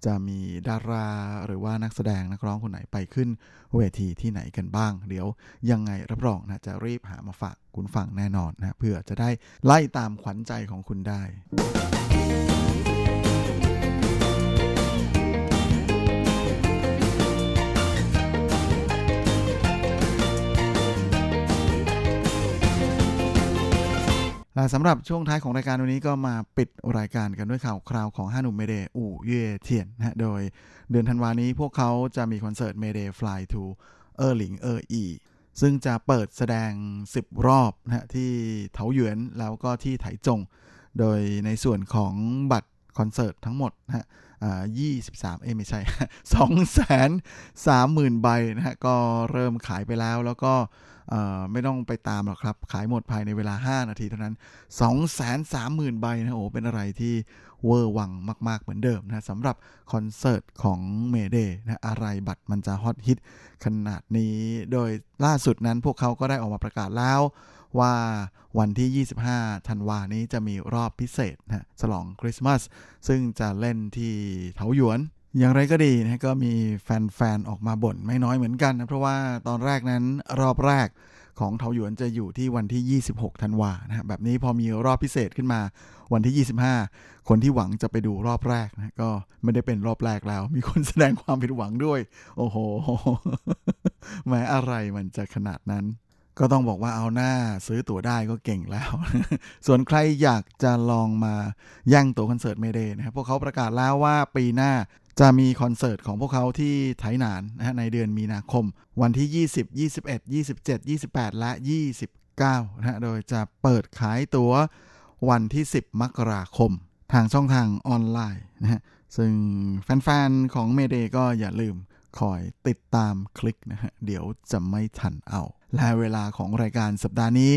จะมีดาราหรือว่านักแสดงนักร้องคนไหนไปขึ้นเวทีที่ไหนกันบ้าง เดี๋ยวยังไงรับรองนะจะรีบหามาฝากคุณฟังแน่นอนนะเพื่อจะได้ไล่ตามขวัญใจของคุณได้ สำหรับช่วงท้ายของรายการวันนี้ก็มาปิดรายการกันด้วยข่าวคราวของห้าหนุ่มเมเดอู่เย่เทียนนะโดยเดือนธันวานี้พวกเขาจะมีคอนเสิร์ต Mayday Fly to 二零二一 ซึ่งจะเปิดแสดง 10 รอบนะที่เถาหยวนแล้วก็ที่ไถจง โดยในส่วนของบัตรคอนเสิร์ตทั้งหมดนะฮะยี่สิบสามเอ้ไม่ใช่สองแสนสามหมื่นใบนะฮะก็เริ่มขายไปแล้วแล้วก็ ไม่ต้องไปตามหรอกครับ ขายหมดภายในเวลา 5 นาทีเท่านั้น 230,000 ใบนะโอ้เป็นอะไรที่เวอร์วังมาก ๆ เหมือนเดิมนะสำหรับคอนเสิร์ตของเมเดนะอะไรบัตรมันจะฮอตฮิตขนาดนี้ โดยล่าสุดนั้นพวกเขาก็ได้ออกมาประกาศแล้วว่าวันที่ 25 ธันวานี้จะมีรอบพิเศษนะฉลองคริสต์มาส ซึ่งจะเล่นที่เถาหยวน อย่างไรก็ดีนะก็มีแฟนๆ ออกมาบ่นไม่น้อยเหมือนกันนะเพราะว่าตอนแรกนั้นรอบแรกของเทาหยวนจะอยู่ที่วันที่ 26 ธันวานะแบบนี้พอมีรอบพิเศษขึ้นมาวันที่ 25 คนที่หวังจะไปดูรอบแรกนะก็ไม่ได้เป็นรอบแรกแล้ว มีคนแสดงความผิดหวังด้วย โอ้โหแม้อะไรมันจะขนาดนั้น ก็ต้องบอกว่าเอาหน้าซื้อตั๋วได้ก็เก่งแล้ว ส่วนใครอยากจะลองมาย่งตั๋วคอนเสิร์ตเมเดย์นะครับพวกเขาประกาศแล้วว่าปีหน้า จะมีคอนเสิร์ตของพวกเขาที่ไถหนานนะฮะในเดือนมีนาคม วันที่ 20 21 27 28 และ 29นะฮะโดยจะเปิดขายตั๋ววันที่ 10 มกราคม ทางช่องทางออนไลน์นะฮะซึ่งแฟนๆ ของเมเดก็อย่าลืมคอยติดตามคลิกนะฮะเดี๋ยวจะไม่ทันเอาและเวลาของรายการสัปดาห์นี้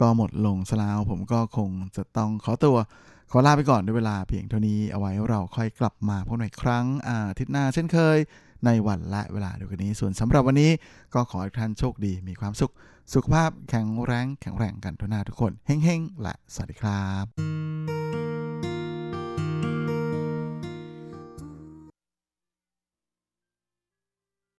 ก็หมดลงสลาวผมก็คงจะต้องขอตัว ขอลาไปก่อนด้วยเวลาเพียงเท่านี้เอาไว้เราค่อยกลับมาพบกันอีกครั้งอาทิตย์หน้าเช่นเคย ในวันและเวลาเดียวกันนี้ ส่วนสำหรับวันนี้ก็ขอให้ท่านโชคดีมีความสุข สุขภาพแข็งแรงแข็งแรงกันทุกหน้าทุกคนเฮ้งๆและสวัสดีครับ